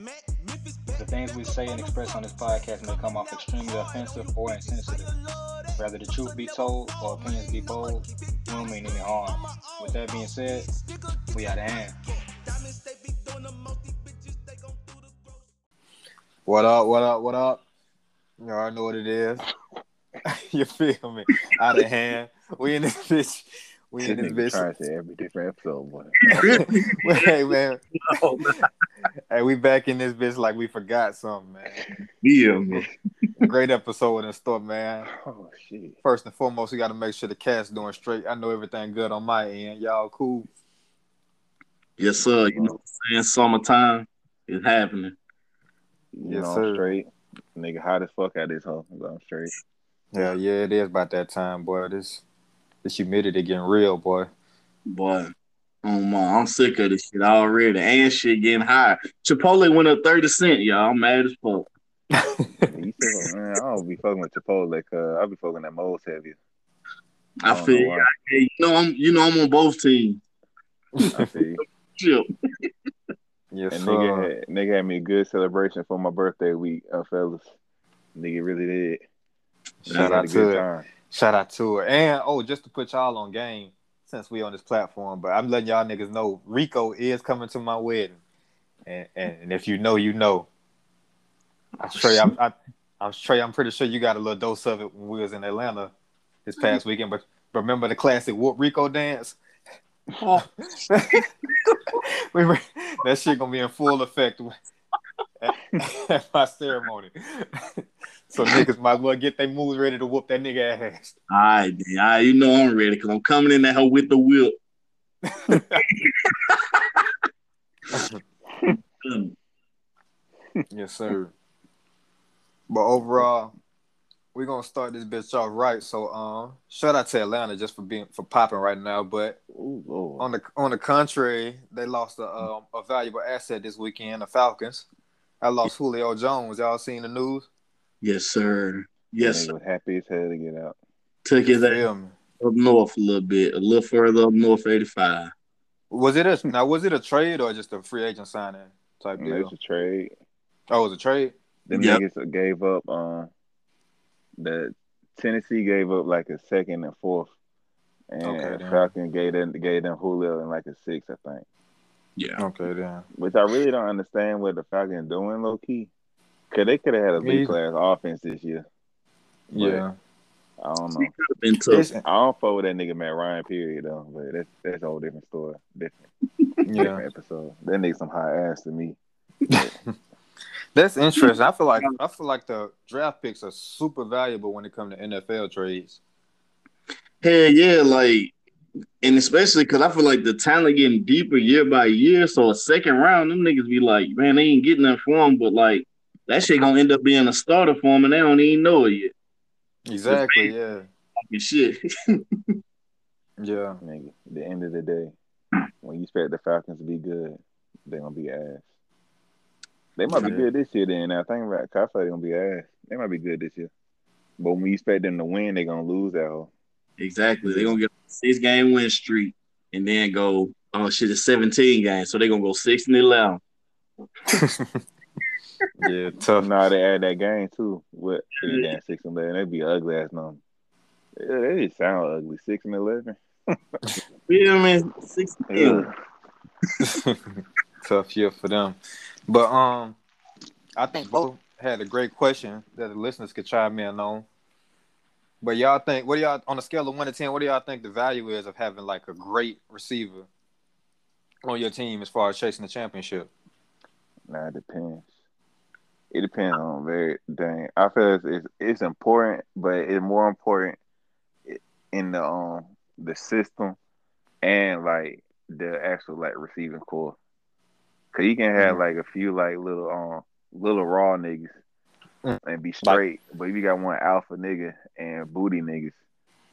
The things we say and express on this podcast may come off extremely offensive or insensitive. Rather the truth be told or opinions be bold, we don't mean any harm. With that being said, we out of hand. What up, what up, what up? You already know what it is. you feel me? Out of hand. We in this bitch. We in this bitch. Trying to say every different episode, boy. hey oh, man. hey, we back in this bitch like we forgot something, man. Yeah, man. Great episode in store, man. Oh shit. First and foremost, we got to make sure the cat's doing straight. I know everything good on my end. Y'all cool? Yes, sir. You know what I'm saying? Summertime is happening. You Yes, know, sir. I'm straight. Nigga, hot as fuck out of this hoe. I'm straight. Yeah, yeah, it is about that time, boy. This this humidity getting real, boy. Boy, oh my, I'm sick of this shit already. And shit getting high. Chipotle went up 30 cent, y'all. I'm mad as fuck. You still, man, I don't be fucking with Chipotle, cause I be fucking that Moles heavy. I, I feel know you. why. You know I'm you know I'm on both teams. I feel you. Chill. yes, And sir. nigga had, nigga had me a good celebration for my birthday week, uh, fellas. Nigga really did. Shout Nigga out had a to good it. time. Shout out to her. And oh, just to put y'all on game, since we on this platform, but I'm letting y'all niggas know Rico is coming to my wedding. And and, if you know, you know. I Trey, I'm I, I'm Trey, I'm pretty sure you got a little dose of it when we was in Atlanta this past weekend. But remember the classic Whoop Rico dance? Oh, that shit gonna be in full effect at, at my ceremony. so niggas might as well get their moves ready to whoop that nigga ass. all right, then. All right, you know I'm ready because I'm coming in that hoe with the whip. Yes, sir. But overall, we're gonna start this bitch off right. So um shout out to Atlanta just for being for popping right now. But Ooh, on the on the contrary, they lost a um, a valuable asset this weekend, the Falcons. I lost Julio Jones. Y'all seen the news? Yes, sir. Yes, Nigga sir. was happy as hell to get out. Took his ass up north a little bit, a little further up north 85. Was it a now was it a trade or just a free agent signing type And deal? It's a trade. Oh, it was a trade? Them Yep. niggas gave up um the Tennessee gave up like a second and fourth. And Okay. Falcon gave them gave them Julio in like a six, I think. Yeah. Okay then. Which I really don't understand what the Falcon doing low key. Cause they could have had a Me B class offense this year. Yeah. I don't know. It could have been tough. I don't fuck with that nigga Matt Ryan period though, but that's that's a whole different story. Different, yeah. different episode. That nigga some high ass to me. That's interesting. I feel like I feel like the draft picks are super valuable when it comes to NFL trades. Hell yeah, like, and especially because I feel like the talent getting deeper year by year. So a second round, them niggas be like, man, they ain't getting that for 'em, but like that shit gonna end up being a starter for 'em, and they don't even know it yet. Exactly. Yeah. Fucking shit. Yeah. Nigga, at the end of the day, when you expect the Falcons to be good, they gonna be ass. They might be good this year then. Now think about it, 'cause I thought they gonna be ass. They might be good this year. But when you expect them to win, they gonna lose that whole. exactly. They're gonna get a six game win streak, and then go, oh shit, it's seventeen games, so they're gonna go six and eleven. Yeah. Tough. Now they add that game too. What three down six and eleven? That'd be ugly ass number. Yeah, they just sound ugly. Six and eleven. You know what I mean? Six. Yeah. Tough year for them. But um, I think both had a great question that the listeners could chime in on. But y'all think what do y'all on a scale of one to ten? What do y'all think the value is of having like a great receiver on your team as far as chasing the championship? Nah, it depends. It depends on very dang. I feel it's, it's it's important, but it's more important in the um the system and like the actual like receiving core. Cause you can have like a few like little um little raw niggas Mm. and be straight, but if you got one alpha nigga and booty niggas,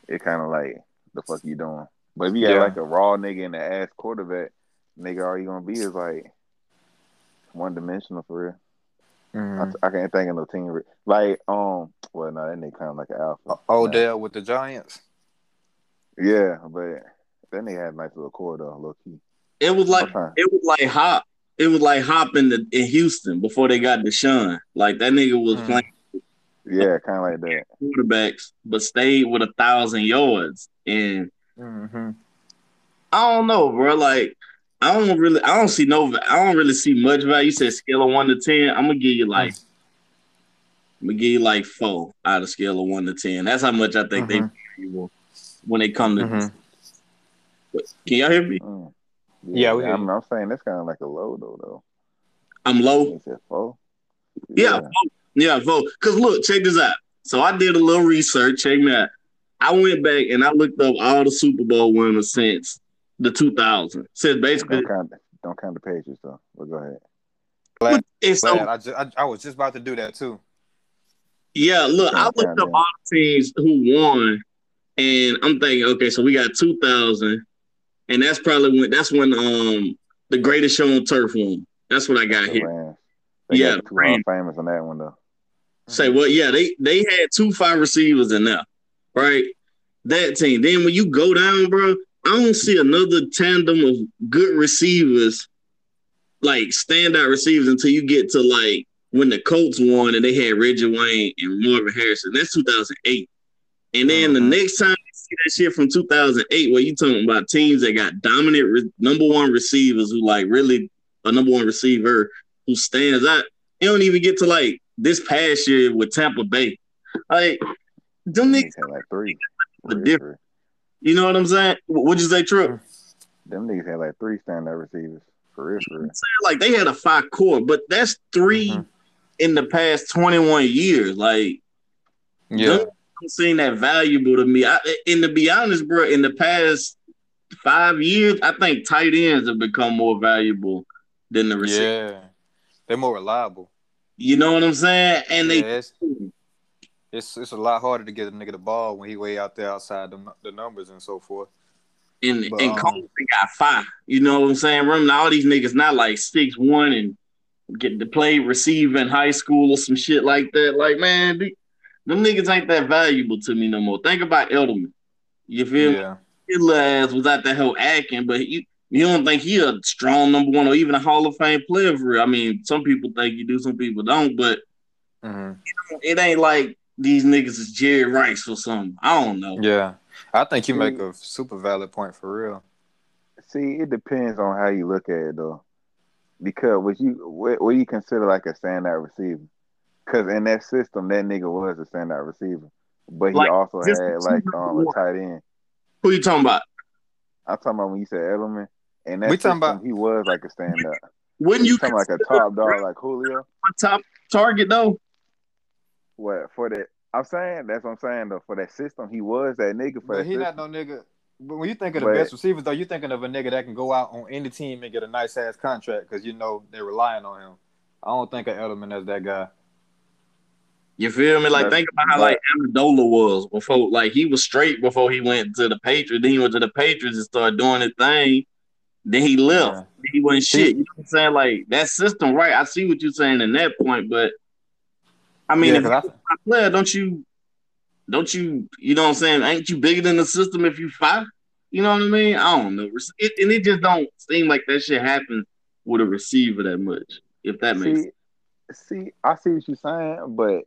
it kind of like the fuck you doing. But if you got Yeah. like a raw nigga and an ass quarterback, nigga, all you gonna be is like one dimensional for real. Mhm. I, I can't think of no team like um. Well, no, that nigga kind of like an alpha. Odell with the Giants. Yeah, but then they had a nice little core though, low key. It was like Okay. it was like Hop it was like hopping to, in Houston before they got Deshaun. Like that nigga was Mm. playing Yeah, kind of like that. quarterbacks, but stayed with a thousand yards. And Mm-hmm. I don't know, bro. Like I don't really, I don't see no, I don't really see much value. You said scale of one to ten. I'm gonna give you like, I'm gonna give you like four out of scale of one to ten. That's how much I think Mhm. they valuable when they come to. Mhm. Can y'all hear me? Mm. Yeah, we I'm. I'm saying that's kind of like a low though. Though I'm low. he said four. Yeah, vote. yeah, vote. Cause look, check this out. So I did a little research. Check me out. I went back and I looked up all the Super Bowl winners since the 2000. Says basically, Don't count. Don't count the pages though. But go ahead. Glad, and so glad. I, ju- I, I was just about to do that too. yeah, look, I looked up all the teams who won, and I'm thinking, okay, so we got 2000, and that's probably when that's when um the greatest show on turf won. That's what I got The here. They Yeah, got two Rams. Famous on that one though. Say what? Yeah, they they had two five receivers in there, right? That team. Then when you go down, bro, I don't see another tandem of good receivers, like standout receivers, until you get to like when the Colts won and they had Reggie Wayne and Marvin Harrison. That's 2008. And then the Mhm. next time you see that shit from 2008, where you talking about teams that got dominant re- number one receivers who like really a number one receiver who stands out. You don't even get to like this past year with Tampa Bay. Like them niggas, like three. The For real, diff- for real. You know what I'm saying? What'd you say, Trip? Them niggas had like three standout receivers. For real, for real. Like they had a five core, but that's 3 Mhm. in the past 21 years. Like Yeah. them don't seem that valuable to me. I, and to be honest, bro, in the past five years, I think tight ends have become more valuable than the receiver. Yeah. They're more reliable. You know what I'm saying? And they Yeah, it's, it's it's a lot harder to get a nigga the ball when he way out there outside the, the numbers and so forth. And But, and um, Coleman got five. You know what I'm saying? Remember all these niggas not like six one and getting to play receive in high school or some shit like that. Like man, the- them niggas ain't that valuable to me no more. Think about Edelman. You feel me? Yeah. His little ass was out that whole acting, but you you don't think he a strong number one or even a Hall of Fame player for real. I mean, some people think you do, some people don't, but hmm it ain't like these niggas is Jerry Rice or something. I don't know. Yeah. I think you make a super valid point for real. See, it depends on how you look at it though. Because what you what, what do you consider like a standout receiver? Because in that system, that nigga was a standout receiver, but he Like, also had like um, a tight end. Who you talking about? I'm talking about when you said Edelman, and that We talking about- he was like a standout. Wouldn't You you talking like a top dog like Julio? a top target though? What for that? I'm saying that's what I'm saying though. For that system, he was that nigga for But that he system. not no nigga. But when you think of the But- best receivers, though, you're thinking of a nigga that can go out on any team and get a nice ass contract because you know they're relying on him. I don't think of Edelman as that guy. You feel me? Like But- think about how but- like Amendola was before. Like he was straight before he went to the Patriots. Then he went to the Patriots and started doing his thing. Then he left. Yeah. He wasn't shit. You know what I'm saying? Like that system, right? I see what you're saying in that point, but I mean, Yeah, if I, a player, don't you? Don't you? You know what I'm saying? Ain't you bigger than the system if you five? You know what I mean? I don't know. It, and it just don't seem like that shit happens with a receiver that much. If that makes see, see, I see what you're saying, but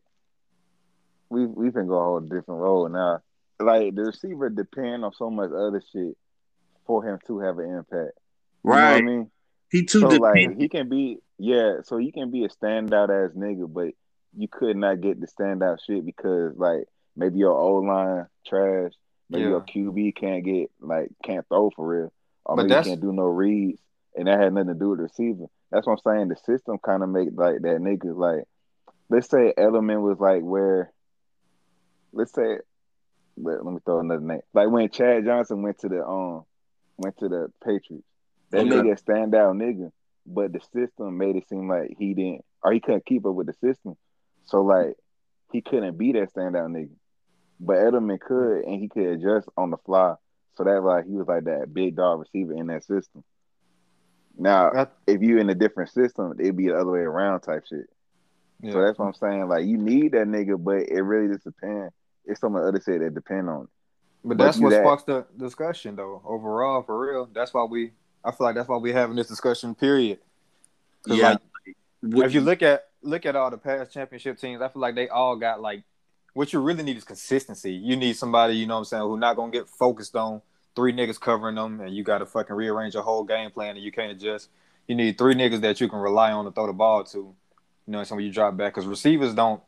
we've we can go a whole different road now. Like the receiver depend on so much other shit for him to have an impact. You know what I mean? He too So dependent. like he can be yeah, so he can be a standout ass nigga, but you could not get the standout shit because like maybe your O line trash, maybe your QB can't get like can't throw for real, or But maybe that's- can't do no reads, and that had nothing to do with the receiver. That's what I'm saying. The system kind of make like that niggas like, let's say Edelman was like where, let's say, let, let me throw another name. Like when Chad Johnson went to the um went to the Patriots, that Okay. nigga a standout nigga, but the system made it seem like he didn't or he couldn't keep up with the system. So like he couldn't be that standout nigga. But Edelman could and he could adjust on the fly. So that like he was like that big dog receiver in that system. Now I- if you in a different system, it'd be the other way around type shit. yeah. So that's what I'm saying. Like you need that nigga, but it really just depends. It's some of the other shit that depend on it. But But that's you what that- sparks the discussion, though. Overall, for real, that's why we. I feel like that's why we having this discussion. period. Yeah. like, if you look at look at all the past championship teams, I feel like they all got like what you really need is consistency. You need somebody, you know what I'm saying, who not gonna get focused on three niggas covering them and you gotta fucking rearrange your whole game plan and you can't adjust. You need three niggas that you can rely on to throw the ball to. You know saying, when you drop back. Cause receivers don't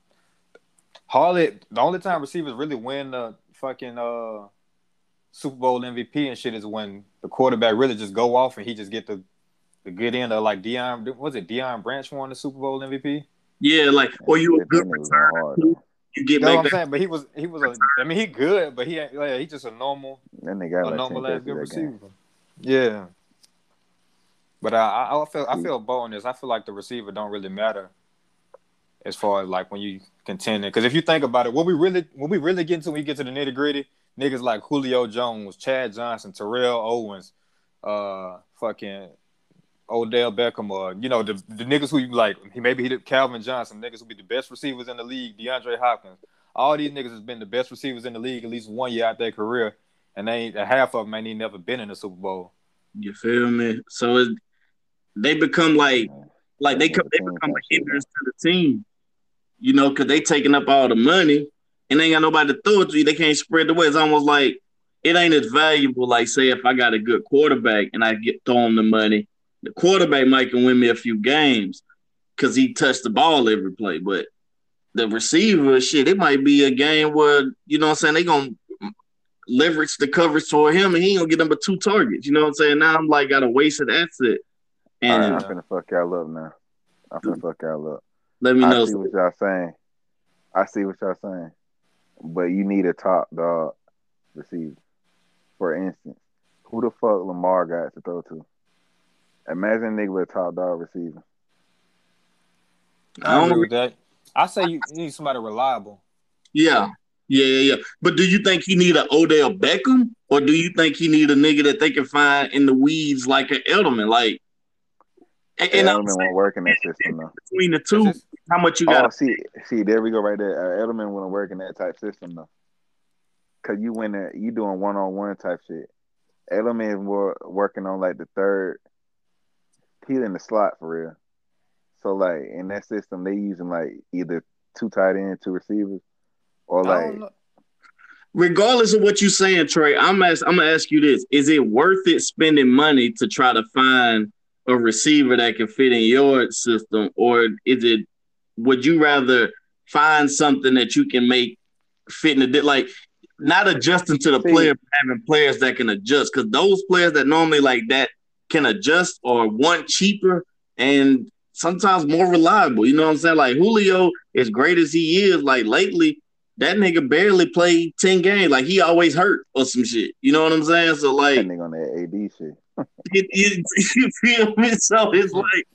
hardly the only time receivers really win the fucking uh Super Bowl MVP and shit is when the quarterback really just go off and he just get the the good end of like Deion was it Deion Branch won the Super Bowl MVP? yeah, like or you a good nigga was returner. hard, though. You get You know what I'm saying? But he was he was a I mean he good, but he ain't like he just a normal That nigga got a like normal ass good catches that game. receiver. Yeah. But I, I I feel I feel bold on this. I feel like the receiver don't really matter as far as like when you contending. Because if you think about it, what we really what we really get into when you get to the nitty gritty, niggas like Julio Jones, Chad Johnson, Terrell Owens, uh, fucking Odell Beckham, or you know the the niggas who you like, he maybe he did Calvin Johnson, niggas who be the best receivers in the league, DeAndre Hopkins. All these niggas has been the best receivers in the league at least one year out their career, and they ain't half of them ain't even never been in the Super Bowl. You feel me? So it, they become like like they come, they become shit, hindrance to the team. You know, because they taking up all the money and they ain't got nobody to throw it to you. They can't spread the way. It's almost like it ain't as valuable. Like say if I got a good quarterback and I get throw him the money, the quarterback might can win me a few games because he touched the ball every play. But the receiver, shit, it might be a game where you know what I'm saying they gonna leverage the coverage toward him and he ain't gonna get number two targets. You know what I'm saying? Now I'm like got a wasted asset. And right, I'm going to fuck y'all up now. I'm going to fuck y'all up. let me I know. see what y'all saying. I see what y'all saying. But you need a top dog receiver. For instance, who the fuck Lamar got to throw to? Imagine a nigga with a top dog receiver. I I don't agree with that. I say you need somebody reliable. Yeah. Yeah, yeah, yeah. But do you think he need an Odell Beckham, or do you think he need a nigga that they can find in the weeds like an Edelman? Like, and, and I'm Edelman saying won't work in that system though. between the two, It's just- how much you Oh, got? see, see, there we go right there. Uh, Edelman wouldn't work in that type system though, cause you win there, you doing one on one type shit. Edelman is more working on like the third, he in the slot for real. So like in that system, they using like either two tight end, two receivers, or like. Regardless of what you're saying, Trey, I'm ask, I'm gonna ask you this: Is it worth it spending money to try to find a receiver that can fit in your system, or is it? Would you rather find something that you can make fit in the like? Not adjusting to the See- player, but having players that can adjust, because those players that normally like that can adjust or want cheaper and sometimes more reliable. You know what I'm saying? Like Julio, as great as he is, like lately, that nigga barely played 10 games. Like he always hurt or some shit. You know what I'm saying? So like that nigga on that AD shit. it, it, you feel me? So it's like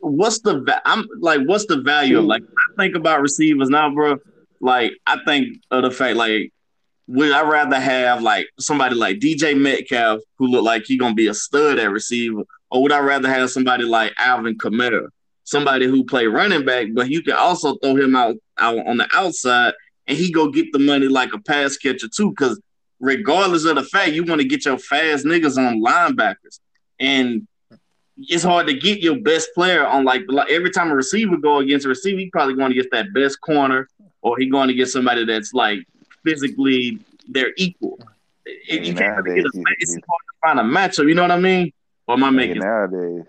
what's the va- I'm like what's the value of like I think about receivers now, bro. Like I think of the fact like would I rather have like somebody like DK Metcalf who look like he gonna be a stud at receiver, or would I rather have somebody like Alvin Kamara, somebody who play running back, but you can also throw him out, out on the outside and he go get the money like a pass catcher too, because regardless of the fact you want to get your fast niggas on linebackers, and it's hard to get your best player on like, like every time a receiver go against a receiver, he probably going to get that best corner, or he going to get somebody that's like physically they're equal. It- you And can't really get a, nowadays, it's hard to find a matchup. You know what I mean? Or am I making? nowadays,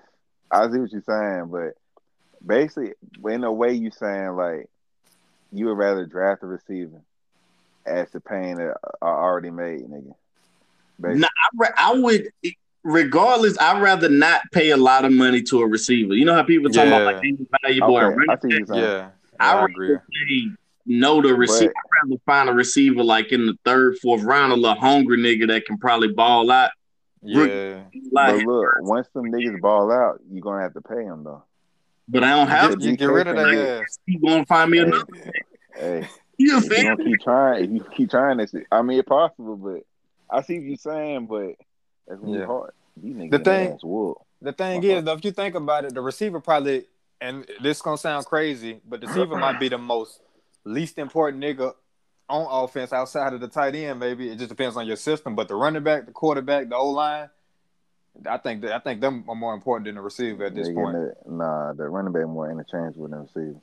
I see what you're saying, but basically, in a way, you're saying like you would rather draft a receiver as to paying that are already made, nigga. Basically. No, I, ra- I would, regardless, I'd rather not pay a lot of money to a receiver. You know how people talk about like they valuable okay, I running see what back? Yeah, I I agree. pay no the receiver. I'd rather find a receiver like in the third, fourth round, a little hungry nigga that can probably ball out. Yeah, Like, But look, once them niggas ball out, you're gonna have to pay them though. but I don't have get, to. you get rid of that ass. Keep going to find me Hey, another. hey, You if you feel don't me? keep trying, if you keep trying this, I mean, it's possible, but I see what you're saying, but that's gonna Yeah. hard. These niggas The thing- The thing Uh-huh. is, though, if you think about it, the receiver probably, and this gonna sound crazy, but the receiver might be the most least important nigga on offense outside of the tight end. Maybe it just depends on your system. But the running back, the quarterback, the O line, I think that I think them are more important than the receiver at this They point. the- nah, the running back more interchangeable than the receiver.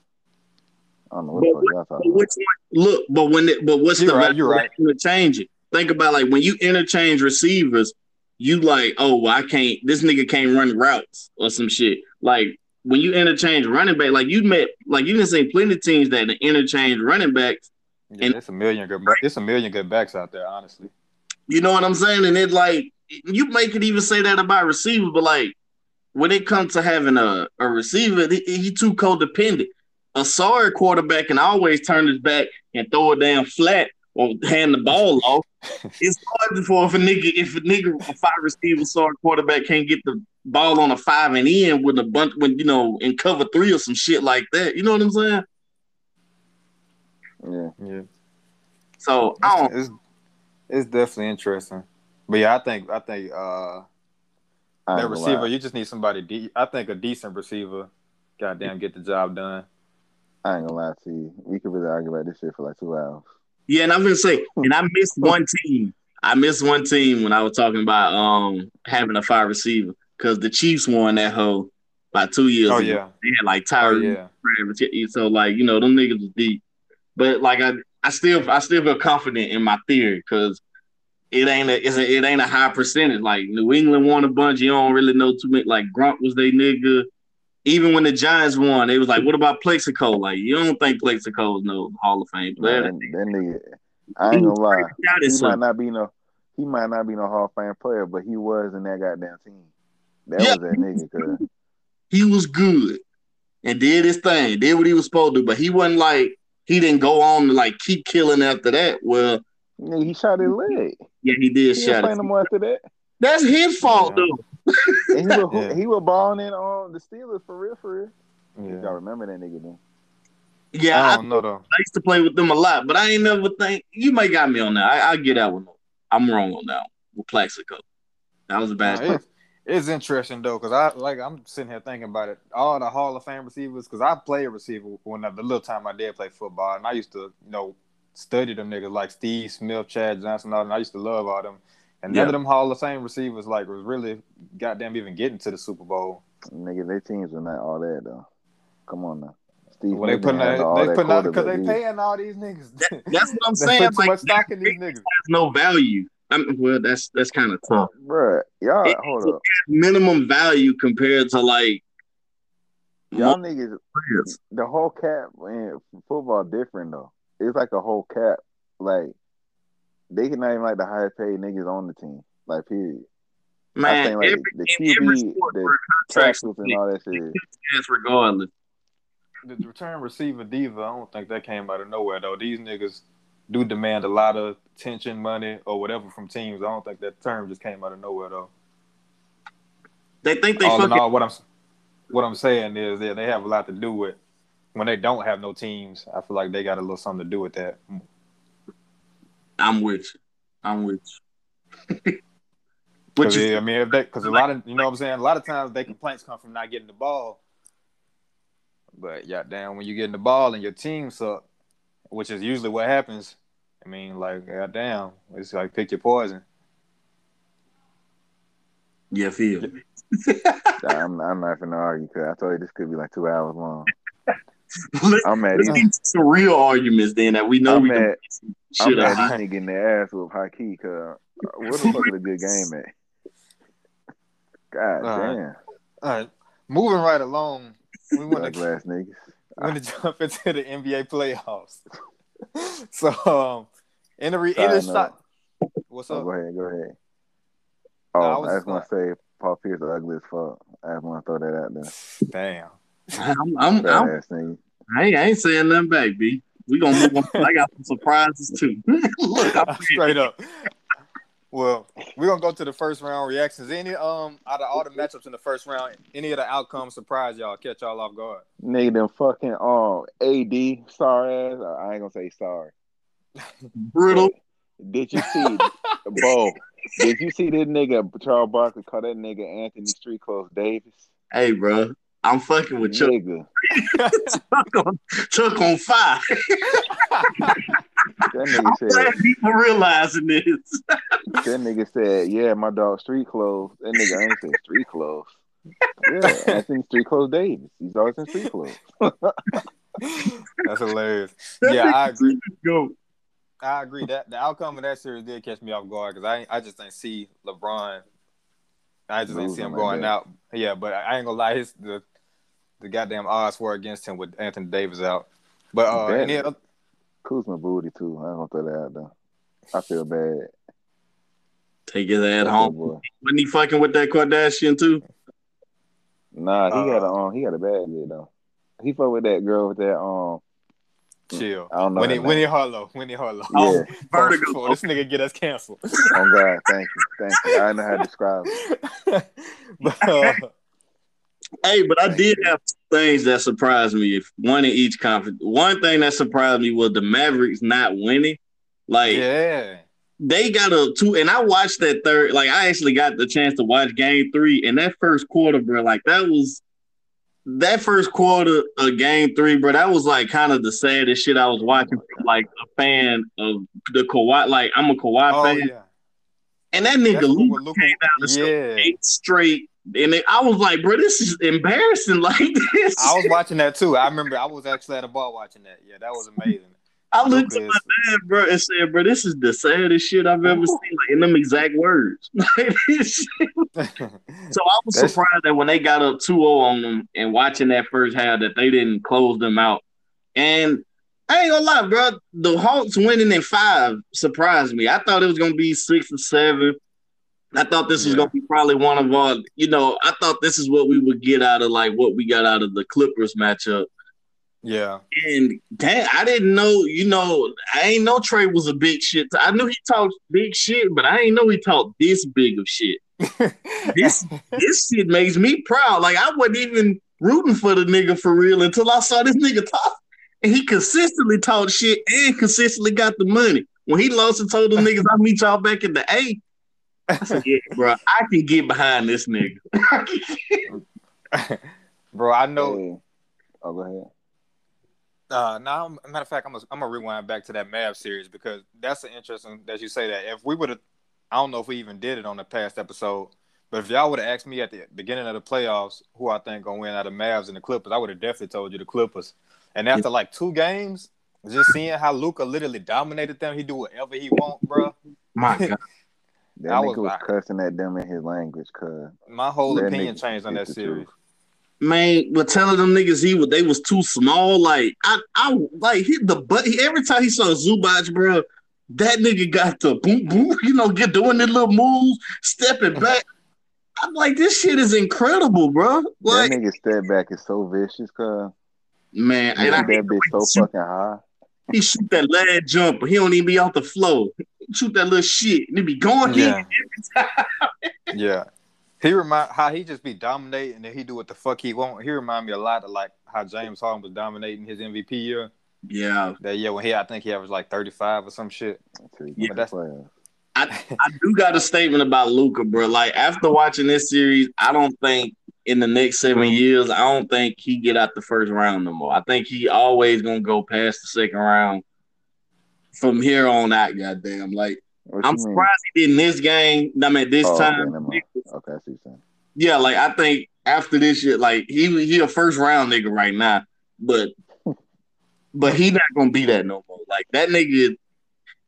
I don't know what But the fuck what- But which one? Look, but when it, but what's You're the right, you're right. to change it? Think about like when you interchange receivers, you like, oh, well, I can't. This nigga can't run routes or some shit. Like when you interchange running back, like you met, like you have seen plenty of teams that interchange running backs. Yeah, And- it's a million good. It's a million good backs out there, honestly. You know what I'm saying? And it like you may could even say that about receivers, but like when it comes to having a, a receiver, he, he too codependent. A sorry quarterback can always turn his back and throw it down flat or hand the ball off. It's hard for if a nigga if a nigga a five receiver sorry quarterback can't get the ball on a five and in with a bunch when you know in cover three or some shit like that. You know what I'm saying? Yeah, Yeah, So I don't it's, it's definitely interesting. But yeah, I think I think uh I that receiver, lie. you just need somebody. De- I think a decent receiver, goddamn, get the job done. I ain't gonna lie to you. We could really argue about this shit for like two hours. Yeah, and I'm gonna say, and I missed one team. I missed one team when I was talking about um having a five receiver because the Chiefs won that whole by two years. Oh ago. yeah, they had like oh Tyree. yeah. So like you know them niggas was deep, but like I I still I still feel confident in my theory because it ain't a it's a, it ain't a high percentage. Like New England won a bunch, you don't really know too many. Like Gronk was they nigga. Even when the Giants won, they was like, "What about Plaxico?" Like you don't think Plaxico is no Hall of Fame player? Man, that, that nigga, I ain't gonna lie. He might not be no, he might not be no Hall of Fame player, but he was in that goddamn team. That Yeah. was that nigga. Cause he was good and did his thing, did what he was supposed to. But he wasn't like he didn't go on to like keep killing after that. Well, nigga, he shot his leg. yeah, he did He shot play it. no more after that. That's his fault Yeah. though. And he was Yeah. he was balling in on the Steelers for real, for real. yeah. Y'all remember that nigga then? Yeah, I, I don't know though. I used to play with them a lot, but I ain't never think you might got me on that. I, I get that one. I'm wrong on that one with Plaxico. That was a bad. No, it's, it's interesting though, cause I like I'm sitting here thinking about it. All the Hall of Fame receivers, cause I played receiver when the little time I did play football, and I used to you know study them niggas like Steve Smith, Chad Johnson, all them. I used to love all them, and none Yeah. of them Hall of Fame receivers like was really goddamn even getting to the Super Bowl. Nigga, their teams were not all that though. Come on now. Steve Well, they Smith putting didn't out, they that putting out because they paying all these niggas. That's what I'm saying. put too Like, much stock in these niggas. has no value. I mean, well, that's that's kind of tough. either. Bruh, y'all It- hold up. Minimum value compared to like Y'all niggas players. the whole cap in football different though. It's like a whole cap. Like they can not even like the highest paid niggas on the team. Like period. I Man, think like every, the in every QB, sport the where contracts tackles and all that shit. is regardless. The return receiver diva, I don't think that came out of nowhere though. These niggas do demand a lot of attention, money, or whatever from teams. I don't think that term just came out of nowhere though. They think they all in all, what I'm what I'm saying is that they have a lot to do with when they don't have no teams. I feel like they got a little something to do with that. I'm with you. I'm with you. Because you I mean, if they because a lot of you know what I'm saying. A lot of times their complaints come from not getting the ball. But yeah, damn, when you get in the ball and your team suck, which is usually what happens. I mean, like, goddamn, it's like pick your poison. yeah, feel. I'm, I'm not gonna argue because I told you this could be like two hours long. I'm mad. let's He, get some real arguments then that we know I'm we mad. can I'm shit mad. up. He ain't getting their ass with high key. Cause uh, what the fuck is a good game at? God All right. damn, All right, moving right along. We want ugly to ass niggas. Want to jump into the NBA playoffs. so, um, in the re- in the shot, what's Oh, up? go ahead, go ahead. Oh, I I was was, just gonna say Paul Pierce ugly as fuck. I just want to throw that out there. Damn. I'm, I'm, Fat I'm, ass nigga. I, ain't, I ain't saying nothing back, B. We gonna move on. I got some surprises too. Look, I'm Straight up. Well, we're gonna go to the first round reactions. Any um out of all the matchups in the first round, any of the outcomes surprise y'all, catch y'all off guard. Nigga, them fucking um AD sorry ass. I ain't gonna say sorry. Brutal. Did you see, Bo? Did you see this nigga Charles Barkley call that nigga Anthony Street Clothes Davis? Hey, bro, I'm fucking with Chuck. Nigga, Chuck on, Chuck on fire. Nigga I'm said glad people realizing this. that nigga said, Yeah, my dog street clothes. That nigga ain't said street clothes. Yeah, Anthony Street Clothes Davis. He's always in street clothes. That's hilarious. That Yeah, I agree. Go. I agree that the outcome of that series did catch me off guard because I I just didn't see LeBron. I just didn't see him going that. out. Yeah, but I ain't gonna lie, his the the goddamn odds were against him with Anthony Davis out. But uh, any other, Kuzma booty too. I ain't gonna throw that out there. I feel bad. Take his ass home. that boy. Wasn't he fucking with that Kardashian too? Nah, he Uh, got a um, he got a bad bit though. He fuck with that girl with that um. chill. I don't know. Winnie her Winnie name. Harlow, Winnie Harlow. Yeah. Vertigo. Before this nigga get us canceled. Oh God, thank you, thank you. I don't know how to describe it. but uh, Hey, but I did have two things that surprised me. If one in each conference, one thing that surprised me was the Mavericks not winning. Like yeah, they got a two, and I watched that third. Like I actually got the chance to watch Game Three, and that first quarter, bro. Like that was that first quarter of Game Three, bro. That was like kind of the saddest shit I was watching. From, like a fan of the Kawhi. Like I'm a Kawhi oh fan, yeah, and that nigga That's what Luka Luka- came down the stretch yeah. eight straight. And it, I was like, bro, this is embarrassing. Like this, I was watching that too. I remember I was actually at a bar watching that. Yeah, that was amazing. I looked at my dad, bro, and said, "Bro, this is the saddest shit I've ever seen." Like in them exact words. Like, this shit- is- so I was That's- surprised that when they got up 2-0 on them and watching that first half, that they didn't close them out. And I ain't gonna lie, bro, the Hawks winning in five surprised me. I thought it was gonna be six or seven. I thought this was Yeah. gonna be probably one of our, you know, I thought this is what we would get out of like what we got out of the Clippers matchup. yeah, And damn, I didn't know, you know, I ain't know Trey was a big shit. I knew he talked big shit, but I ain't know he talked this big of shit. This this shit makes me proud. Like I wasn't even rooting for the nigga for real until I saw this nigga talk. And he consistently talked shit and consistently got the money. When he lost and told them niggas I'll meet y'all back in the A, I said, Yeah, bro, I can get behind this nigga. bro. I know. Hey. Oh, go ahead. Uh, now, matter of fact, I'm gonna, I'm gonna rewind back to that Mav series because that's an interesting that you say that. If we would have, I don't know if we even did it on the past episode, but if y'all would have asked me at the beginning of the playoffs who I think gonna win out of Mavs and the Clippers, I would have definitely told you the Clippers. And after like two games, just seeing how Luka literally dominated them, he do whatever he want, bro. My God. That I nigga was was, cussing at them in his language, cuz. My whole That opinion changed on that series. truth. Man, but telling them niggas he was they was too small. Like I, I like hit the butt. Every time he saw Zubac, bro, that nigga got the boom boom. You know, get doing the little moves, stepping back. I'm like, this shit is incredible, bro. Like, that nigga step back is so vicious, cuz. man, He and I shoot that bitch so fucking high. he shoot that lad jumper. He don't even be off the floor. Shoot that little shit, and he be going Yeah. in every time. Yeah. He remind how he just be dominating and he do what the fuck he want. He remind me a lot of like how James Harden was dominating his MVP year. Yeah, That year when he I think he averaged like thirty five or some shit. Yeah, get that's- the playoffs. I do got a statement about Luka, bro. Like after watching this series, I don't think in the next seven years, I don't think he get out the first round no more. I think he always gonna go past the second round from here on out. Goddamn, like What I'm you mean? surprised he did in this game. I mean, this Oh, time, never mind. Okay, I see what you're saying. yeah. Like I think after this shit, like he he a first round nigga right now, but but he not gonna be that no more. Like that nigga,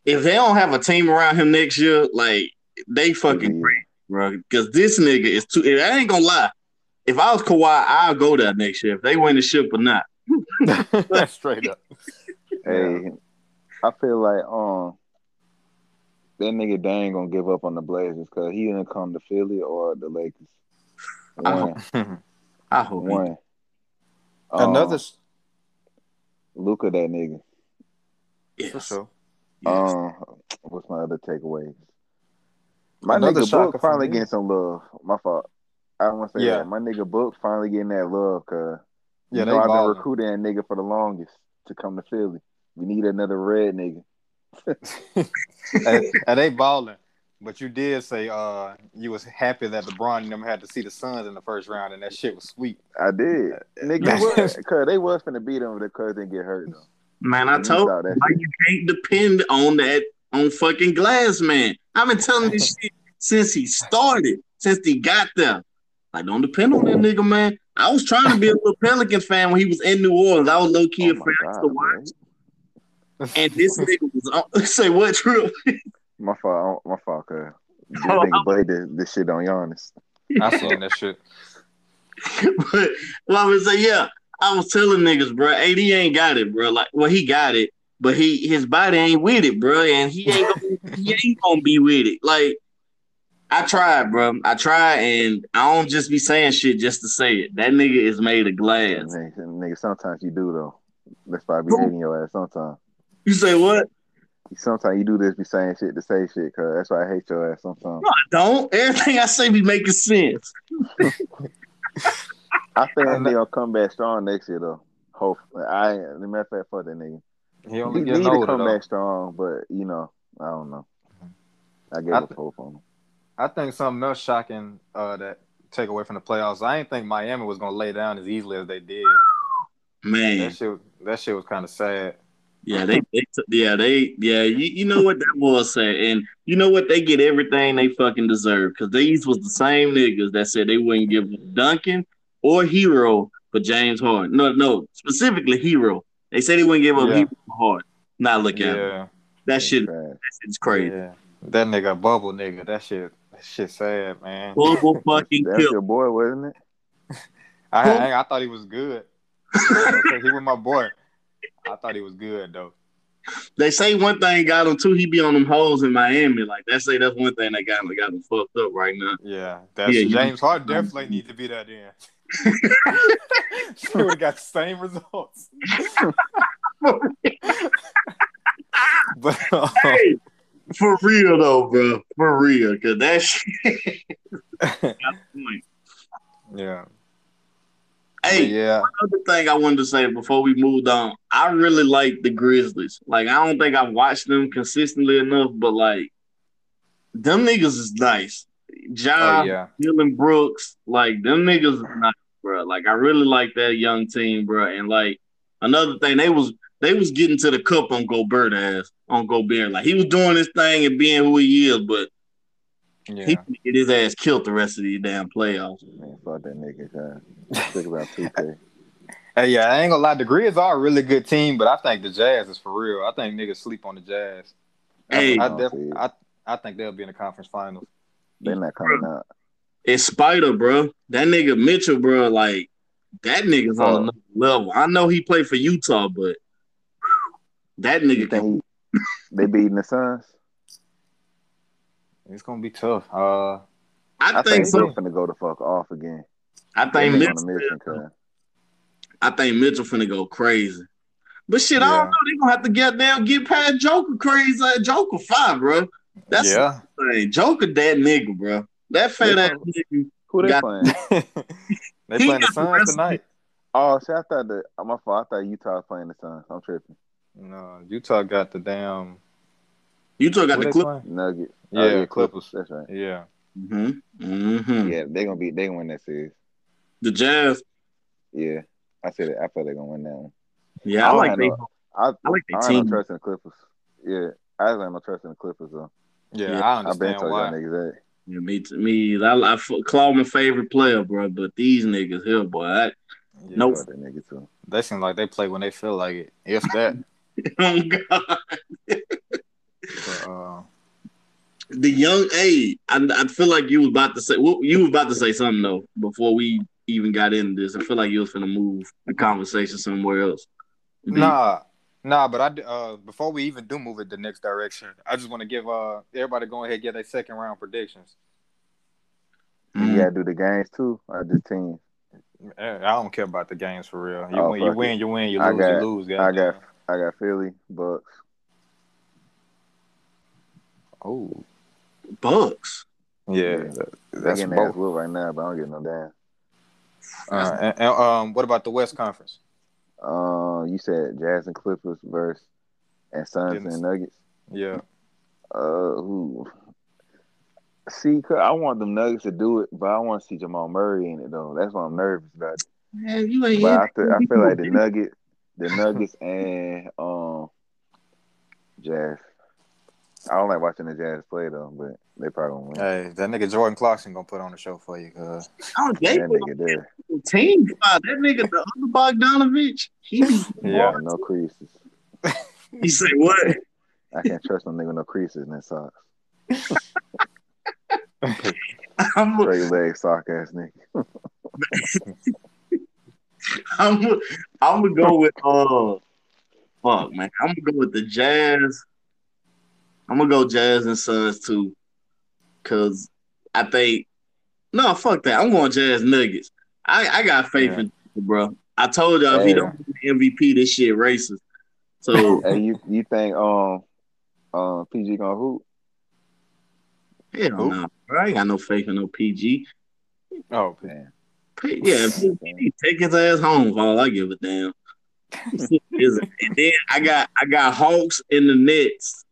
if they don't have a team around him next year, like they fucking Yeah. great, bro. Because this nigga is too. I ain't gonna lie. If I was Kawhi, I'll go there next year if they win the ship or not. Straight up. Hey, I feel like um that nigga Dame gonna give up on the Blazers because he didn't come to Philly or the Lakers. I One, I hope. he- one. Another um, Luka, that nigga. Yes. for sure. yes. Um, what's my other takeaways? My Another nigga shocker Book finally me. getting some love. My fault. I don't want to say Yeah. that. My nigga Book finally getting that love because Yeah, you know I've been recruiting that nigga for the longest to come to Philly. We need another red nigga. and, and they balling. But you did say uh you was happy that LeBron and them had to see the Suns in the first round, and that shit was sweet. I did. Nigga, because they was finna beat them because they didn't get hurt though. Man, I You told saw that you, shit. you can't depend on that on fucking Glass Man. I've been telling this shit since he started, since he got there. Like, don't depend on that nigga, man. I was trying to be a little Pelicans fan when he was in New Orleans. I was low key Oh a fan. God, to bro. watch, and this nigga was on. Say what, True? My fault. My fault, cuz. This Oh, nigga played this, this shit on Giannis. I seen that shit. but well, I was say, yeah, I was telling niggas, bro, AD ain't got it, bro. Like, well, he got it, but he his body ain't with it, bro, and he ain't gonna, he ain't gonna be with it. Like, I tried, bro. I tried, and I don't just be saying shit just to say it. That nigga is made of glass. Nigga, nigga, sometimes you do though. That's why I be Who? hating your ass sometimes. You say what? Sometimes you do this, be saying shit to say shit, cuz that's why I hate your ass sometimes. No, I don't. Everything I say be making sense. I think I that nigga gonna come back strong next year though. Hopefully, I ain't. As a matter of fact, fuck that nigga. He He need getting to come though. back strong, but you know, I don't know. I gave I up hope on him. I think something else shocking uh, that take away from the playoffs. I didn't think Miami was gonna lay down as easily as they did. Man, That shit, that shit was kind of sad. Yeah, they, they t- yeah, they, yeah, you, you know what that was saying, and you know what they get everything they fucking deserve because these was the same niggas that said they wouldn't give Duncan or Herro for James Harden. No, no, specifically Herro. They said they wouldn't give up Yeah. Herro for Harden. Not look at him. Yeah, that shit. That shit's crazy. yeah. That nigga bubble nigga. That shit, that shit sad, man. Bubble fucking That's kill. your boy, wasn't it? I, I, I thought he was good. he was my boy. I thought he was good though. They say one thing got him too. He be on them hoes in Miami. Like they say that's one thing that got him got him fucked up right now. Yeah, that's Yeah, you- James Harden definitely need to be that in. he would have got the same results. but uh, Hey, for real though, bro. For real, cause that shit. yeah, Hey, yeah, another thing I wanted to say before we moved on, I really like the Grizzlies. Like, I don't think I've watched them consistently enough, but like, them niggas is nice. Ja, oh yeah, Dillon Brooks, like them niggas is nice, bro. Like, I really like that young team, bro. And like, another thing, they was they was getting to the cup on Gobert ass on Gobert. Like, he was doing his thing and being who he is, but yeah. he could get his ass killed the rest of these damn playoffs. Man, fuck that nigga, cuz. Think about 2K. Hey, yeah, I ain't gonna lie. The Grizz are a really good team, but I think the Jazz is for real. I think niggas sleep on the Jazz. Hey. I, don't def- I, I think they'll be in the conference finals. They not coming out. It's Spider, bro. That nigga Mitchell, bro, like that nigga's on Oh. another level. I know he played for Utah, but that You nigga can think he, they beating the Suns? It's gonna be tough. Uh, I, I think think so. they're finna go the fuck off again. I think on a Mitchell. I think Mitchell finna go crazy. But shit, I don't know. They gonna have to get down, get past Joker crazy. Uh, Joker five, bro. That's yeah. the thing. Joker that nigga, bro. That fat They ass nigga. Who they Got- playing? they playing the got Suns tonight. Oh, see, I thought that. My fault. I thought Utah was playing the Suns. I'm tripping. No, Utah got the damn. Utah got who the they clip. Nuggets. Yeah, Oh, Clippers. That's right. Yeah, Mm-hmm. Mm-hmm. Yeah, they're gonna be. They gonna win that series. The Jazz. Yeah, I said it. I feel they're gonna win that one. Yeah, I, I like they. no- I, I like I their don't have team. no trust in the Clippers. Yeah, I don't have no trust in the Clippers though. yeah. Yeah, I I've been understand told y'all why. niggas that. Yeah, me, t- me, I, I f- Claw my favorite player, bro. But these niggas here, boy, I, Yeah, Nope. Fuck that nigga too. They seem like they play when they feel like it. If that. oh god, But, uh, the young A. I, I feel like you was about to say, well, you was about to say something though before we even got into this. I feel like you was gonna move the conversation somewhere else. Nah, nah. But I uh before we even do move it the next direction, I just want to give uh everybody go ahead and get their second round predictions. You Mm. gotta do the games too. Or just team. Eh, I don't care about the games for real. You Oh, win, you win, you win, you I lose, got- you lose. I got. I got Philly, Bucks. Oh, Bucks. yeah. Yeah. that- They That's getting both. whooped right now, but I don't get no damn. Uh, and, and, um, what about the West Conference? Uh, you said Jazz and Clippers versus and Suns Getting- and Nuggets. Yeah, Uh, who? See, 'cause I want them Nuggets to do it, but I want to see Jamal Murray in it though. That's what I'm nervous about it. Man, you ain't. But I feel, I feel like the Nuggets, the Nuggets and um Jazz. I don't like watching the Jazz play though, but they probably won't win. Hey, that nigga Jordan Clarkson gonna put on the show for you, cuz. Oh, they that put nigga there. on team five. That nigga, the other Bogdanovic, he be Yeah. no creases. He say what? I can't trust no nigga with no creases in his socks. I'm, Straight leg sock ass nigga. I'm, I'm gonna go with uh, fuck man. I'm gonna go with the Jazz. I'm gonna go Jazz and Suns too, cause I think no, fuck that. I'm going Jazz Nuggets. I I got faith Yeah. in bro. I told y'all if he don't win MVP, this shit racist. So Hey, you you think um um PG gonna hoop? hell Who? no, bro. I ain't got no faith in no PG. Oh, Man. P- Yeah, PG, take his ass home. For all I give a damn. And then I got I got Hawks in the Nets.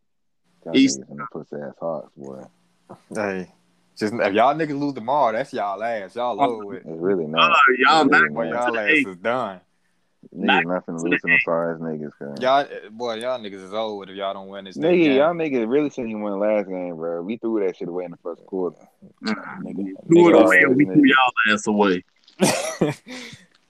Y'all East- niggas the pussy ass hawks, boy. hey. Just if y'all niggas lose tomorrow, that's y'all ass. Y'all over it. It's really Oh, not. y'all It's not really y'all ass Hey. is done. Niggas nothing to lose to them sorry ass niggas, cuz. Y'all, boy, y'all niggas is old if y'all don't win this. Nigga, game. y'all niggas really seen you win last game, bro. We threw that shit away in the first quarter. Nigga, Nigga, do it away, we threw y'all ass away.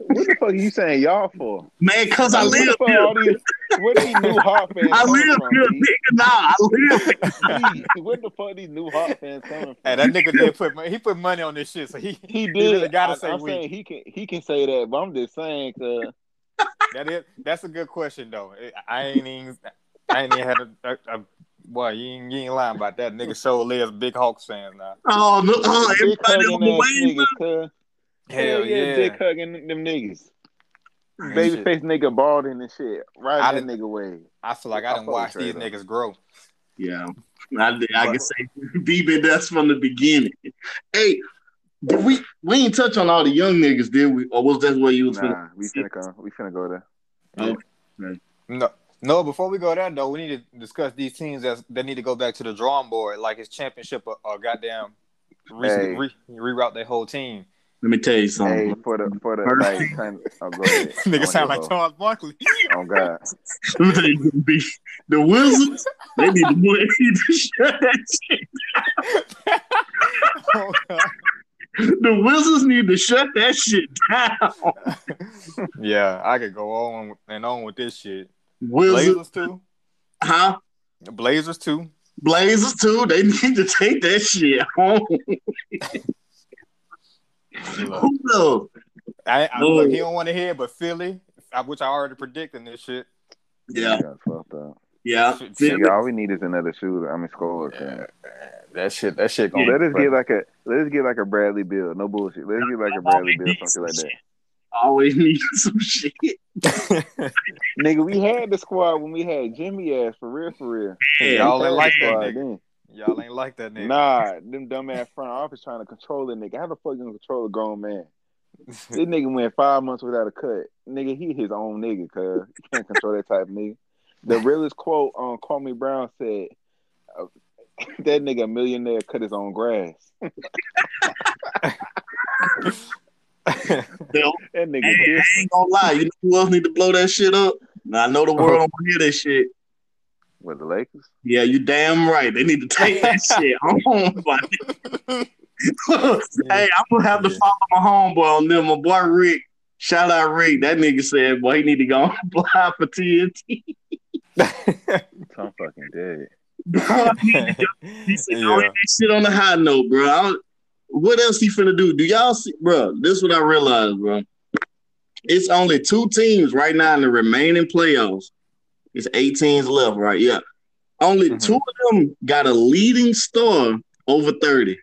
What the fuck are you saying y'all for? Man, cause I live fuck here. all these, where these new Hawk fans I coming live from, here, B? nigga. Nah, I live here. B, Where the fuck these new Hawk fans coming from? Hey, that nigga did put mon- he put money on this shit, so he he did. really gotta I, say I'm we. saying he can he can say that, but I'm just saying, cause that is that's a good question though. I ain't even I ain't even had a, a, a boy. You ain't, you ain't lying about that. Nigga show lives big Hawks fan now. Oh no, oh, everybody on hugging the ass way. Niggas. Hell yeah, dick hugging them niggas. Man, Baby face nigga balding and shit. Right I that didn't- nigga way. I feel like I I didn't watch these niggas grow. Yeah, I, I can say BB that's from the beginning. Hey, did we we ain't touch on all the young niggas, did we? Or was that where you was? Nah, we finna come. We finna go there. Okay. No, no. Before we go there though, we need to discuss these teams that that need to go back to the drawing board, like it's championship or, or goddamn re- Hey. re- reroute their whole team. Let me tell you something. Hey, for the for the First- like, kind oh, go ahead. Nigga sound like go. Charles Barkley. Oh God, Let me tell you something, B. The Wizards, they need to, they need to shut that shit. oh, God. The Wizards need to shut that shit down. yeah, I could go on and on with this shit. Wizards, Blazers too. huh? Blazers too. Blazers too. They need to take that shit home. Look, Who knows? I, I, No. look, he don't want to hear, but Philly, I, which I already predicting this shit. Yeah, got fucked up. yeah. Shit, Philly. Nigga, all we need is another shooter. I mean, scorer. cuz. That shit, that shit oh, gonna. Let us get like a let's get like a Bradley Beal. No bullshit. Let's get like a Bradley Beal, something like that. Always need some shit. Nigga, we had the squad when we had Jimmy ass for real, for real. Y'all We ain't like that nigga. then. Y'all ain't like that nigga. Nah, them dumbass front office trying to control the nigga. How the fuck you gonna control a grown man? This nigga went five months without a cut. Nigga, he his own nigga, cuz. You can't control that type of nigga. The realest quote on Kwame Brown said, uh, that nigga millionaire cut his own grass. Hell, That nigga Hey, I ain't gonna lie. You know who else need to blow that shit up? Now, I know the world don't hear that shit. What, the Lakers? Yeah, you damn right. They need to take that shit home. buddy. hey, I'm gonna have to Yeah. follow my homeboy on them. My boy Rick. Shout out Rick. That nigga said, boy, he need to go and apply for TNT. I'm fucking dead. Bro, he need to go- he said, Yeah. don't that shit on the high note, bro. I what else he finna do? Do y'all see, bro? This is what I realized, bro. It's only two teams right now in the remaining playoffs. It's eight teams left, right? Yeah. Only Mhm. two of them got a leading star over 30.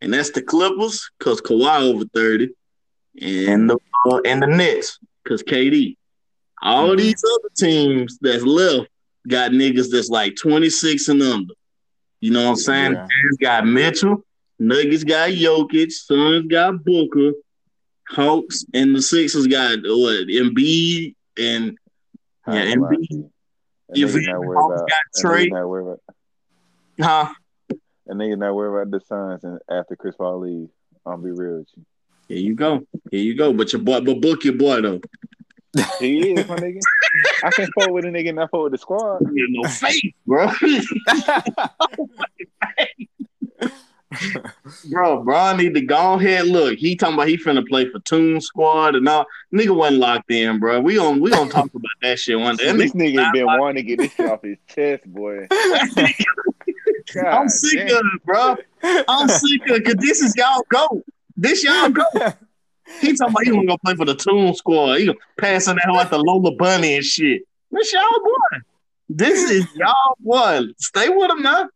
And that's the Clippers, because Kawhi over 30, and the uh, and the Nets, because KD. All Mhm. these other teams that's left got niggas that's like 26 and under. You know what I'm saying? Yeah. Jazz got Mitchell, Nuggets got Jokic, Suns got Booker, Hawks and the Sixers got what Embiid and Yeah, ain't gonna lie Embiid. to you. That You nigga feel not me? worried about. got That Trey. nigga not worried about. huh? That nigga not worried about the Suns and after Chris Paul leave. I'll be real with you. Here you go. Here you go. But your boy, but book your boy though. He is my nigga. I can fuck with a nigga and I fuck with the squad. You no faith, bro. bro, bro, need to go ahead. Look, he talking about he finna play for Toon Squad and all. Nigga wasn't locked in, bro. We gon' we gonna talk about that shit one day. This nigga not been wanting to get this shit off his chest, boy. God I'm sick damn. of it, bro. I'm sick of it because this is y'all go. This y'all go. He talking about he gonna go play for the Toon Squad. He gonna passing that hoe at the Lola Bunny and shit. This y'all boy. This is y'all boy. Stay with him now.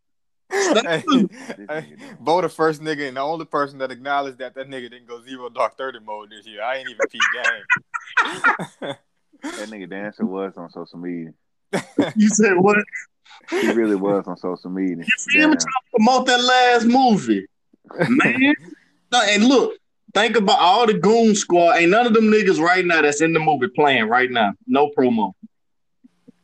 Stay Hey, hey, Bo the first nigga and the only person that acknowledged that that nigga didn't go zero dark thirty mode this year. I ain't even peep game. That nigga dancer was on social media. You said what? He really was on social media. You see him trying to promote that last movie, man. no, and look, think about all the Goon Squad. Ain't none of them niggas right now that's in the movie playing right now. No promo.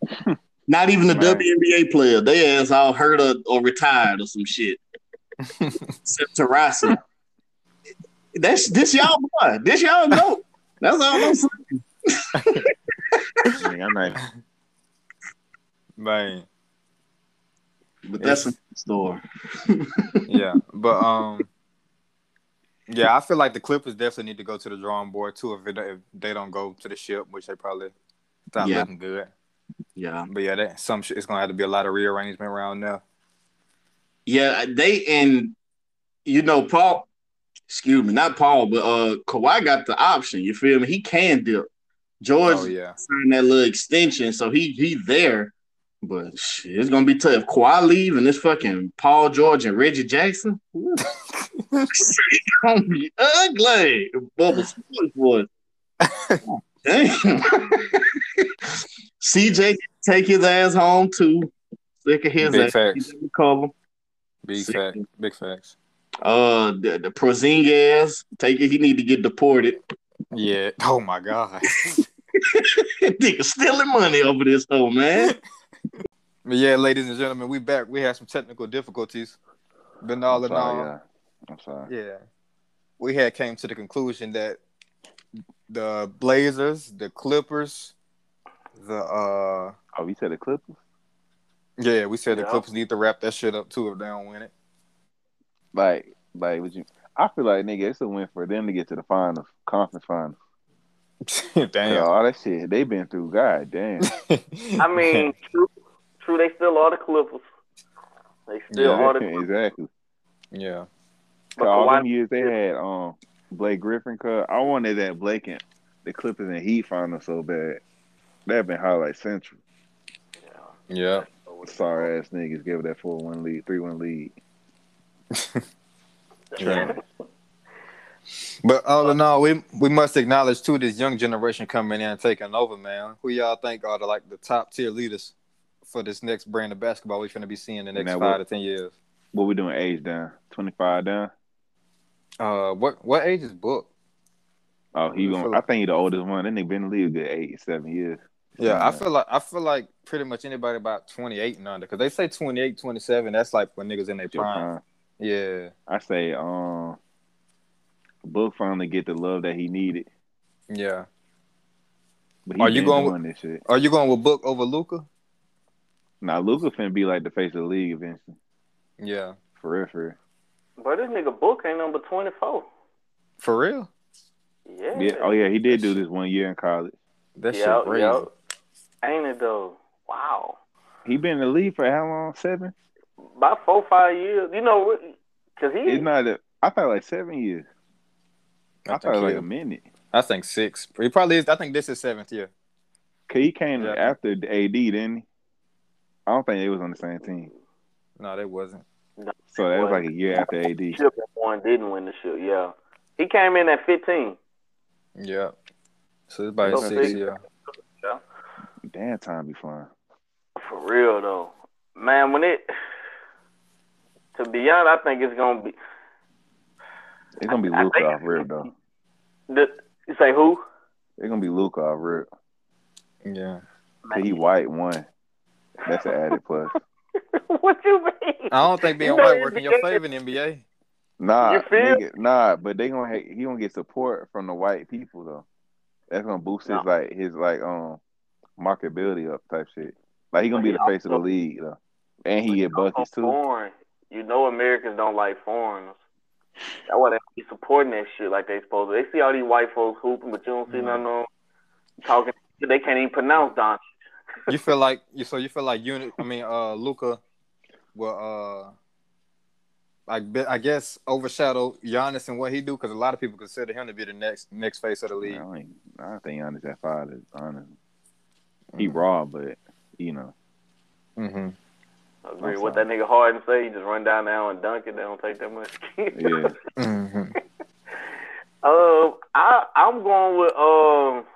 Not even the Right. WNBA player. They ass all hurt or, or retired or some shit. Except Taurasi. That's this y'all boy. This y'all know. That's all I'm saying. I'm not. Man, But that's a story. yeah, but um, yeah, I feel like the Clippers definitely need to go to the drawing board too if, it, if they don't go to the ship, which they probably it's not Yeah. looking good. Yeah. But yeah, that some shit, it's gonna have to be a lot of rearrangement around there. Yeah, they and you know Paul, excuse me, not Paul, but uh Kawhi got the option. You feel me? He can dip. George Oh yeah, signed that little extension, so he he there. But shit, it's gonna be tough. Kawhi leave and this fucking Paul George and Reggie Jackson, it's gonna be ugly. Bubble sports boys. Damn. CJ take his ass home too. Sick of his Big ass. facts. He didn't Cover. big See. fact, big facts. Uh, the, the Porzingis, take it. He need to get deported. Yeah. Oh my god. Nigga stealing money over this hoe, man. But yeah, ladies and gentlemen, we back. We had some technical difficulties. But all I'm in all, yeah. I'm sorry. yeah, we had came to the conclusion that the Blazers, the Clippers, the uh, Oh, you said the Clippers? yeah, we said the Clippers need to wrap that shit up too if they don't win it. Like, like, would you? I feel like nigga, it's a win for them to get to the finals, conference finals. Yeah, damn. all that shit they've been through. God damn. I mean, true, true. They still are the Clippers. They still Yeah. are the Clippers. exactly. yeah, But all Kawhi- them years they had um Blake Griffin. cut. I wanted that Blake and the Clippers and Heat final so bad. That been highlight central. yeah. Sorry ass niggas gave it that four one lead, three one lead. Yeah. But all in all, we we must acknowledge too this young generation coming in and taking over, man. Who y'all think are the like the top tier leaders for this next brand of basketball we finna be seeing in the next Now five what- to ten years? What we doing? Age down, twenty five down. Uh, what what age is Book? Oh, he I going I think he the oldest one. That nigga been in the league a good eight, seven years. Yeah, I feel like I feel like pretty much anybody about twenty eight and under because they say 28, 27, That's like when niggas in their prime. prime. Yeah, I say, um, Book finally get the love that he needed. yeah. But Are you going shit? Are you going with Book over Luka? Now Luka finna be like the face of the league eventually. Yeah, For real, for real. But this nigga Book ain't number twenty four. for real. Yeah. Yeah. Oh yeah, he did do this one year in college. That yeah, shit crazy. yeah. Ain't it though? Wow. He been in the league for how long? Seven? About four five years. You know, cause he It's not. A, I thought like seven years. I, I thought it was think like a minute. I think six. He probably is. I think this is seventh year. Cause he came Yeah. after AD, didn't he? I don't think they was on the same team. No, they wasn't. So that was like a year after AD. one didn't win the ship. Yeah. He came in at fifteen. Yeah. So it's about So his six big. year. Damn, time be flying. For real though, man. When it, to be honest, I think it's gonna be. It's gonna be I- I Luka think- off rip though. The, you say who? It's gonna be Luka off rip. Yeah. He white one. That's an added plus. what you mean? I don't think being You know white working your NBA favor in the NBA. Nah, You feel? nigga, nah, but they gonna ha- he gonna get support from the white people though. That's gonna boost No. his like his like um marketability up type shit. Like he gonna But be he the face of the league though. And he get Also buckets too. Foreign. You know Americans don't like foreigners. That's why they be supporting that shit like they supposed to. They see all these white folks hooping, but you don't see Mhm. none of them talking. They can't even pronounce Don. You feel like you so you feel like unit. I mean, uh, Luka will uh, like be- I guess overshadow Giannis and what he do because a lot of people consider him to be the next next face of the league. don't, think- I think Giannis that far. to- Honestly, Mm. he raw, but you know, Mm-hmm. I agree. I'm What that nigga Harden say, he just run down there and dunk it. They don't take that much. yeah. Mm-hmm. Um, I I'm going with um, shit.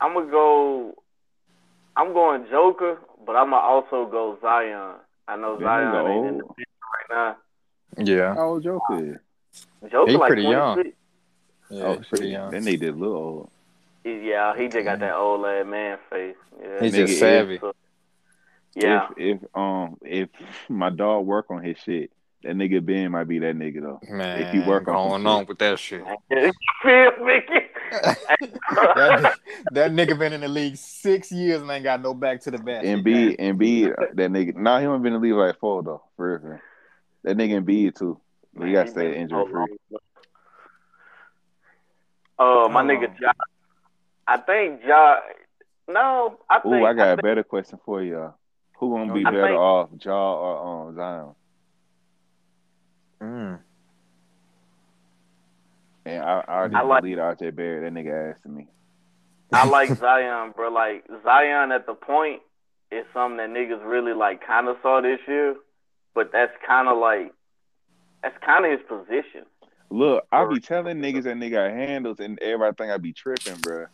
I'm gonna go. I'm going Joker, but I'm gonna also go Zion. I know That Zion ain't in the picture right now. Yeah, How old Joker is? Joker He like pretty young. yeah, oh he's pretty young. that nigga did look old. Yeah, he just got that old lad man face. Yeah. He's Nigga, just if- savvy. So- yeah. If if um if my dog work on his shit, that nigga Ben might be that nigga though. Man, if you work on some going on shit. with that shit. You feel me? that, that nigga been in the league six years and ain't got no back to the back. Embiid, Embiid, that nigga. Nah, he only been in the league like four though. For real, for real. That nigga Embiid too. He got to stay injury free. Oh, my Hold nigga on. Ja. I think Ja. No, I think. Ooh, I got a think- better question for y'all. Who gonna be I better think- off, Ja or um Zion? Mm. And I, I already I like- deleted RJ Barrett. That nigga asked me. I like Zion, bro. Like Zion at the point is something that niggas really like kind of saw this year, but that's kind of like that's kind of his position. Look, I be telling niggas that nigga handles, and everybody think I be tripping, bro.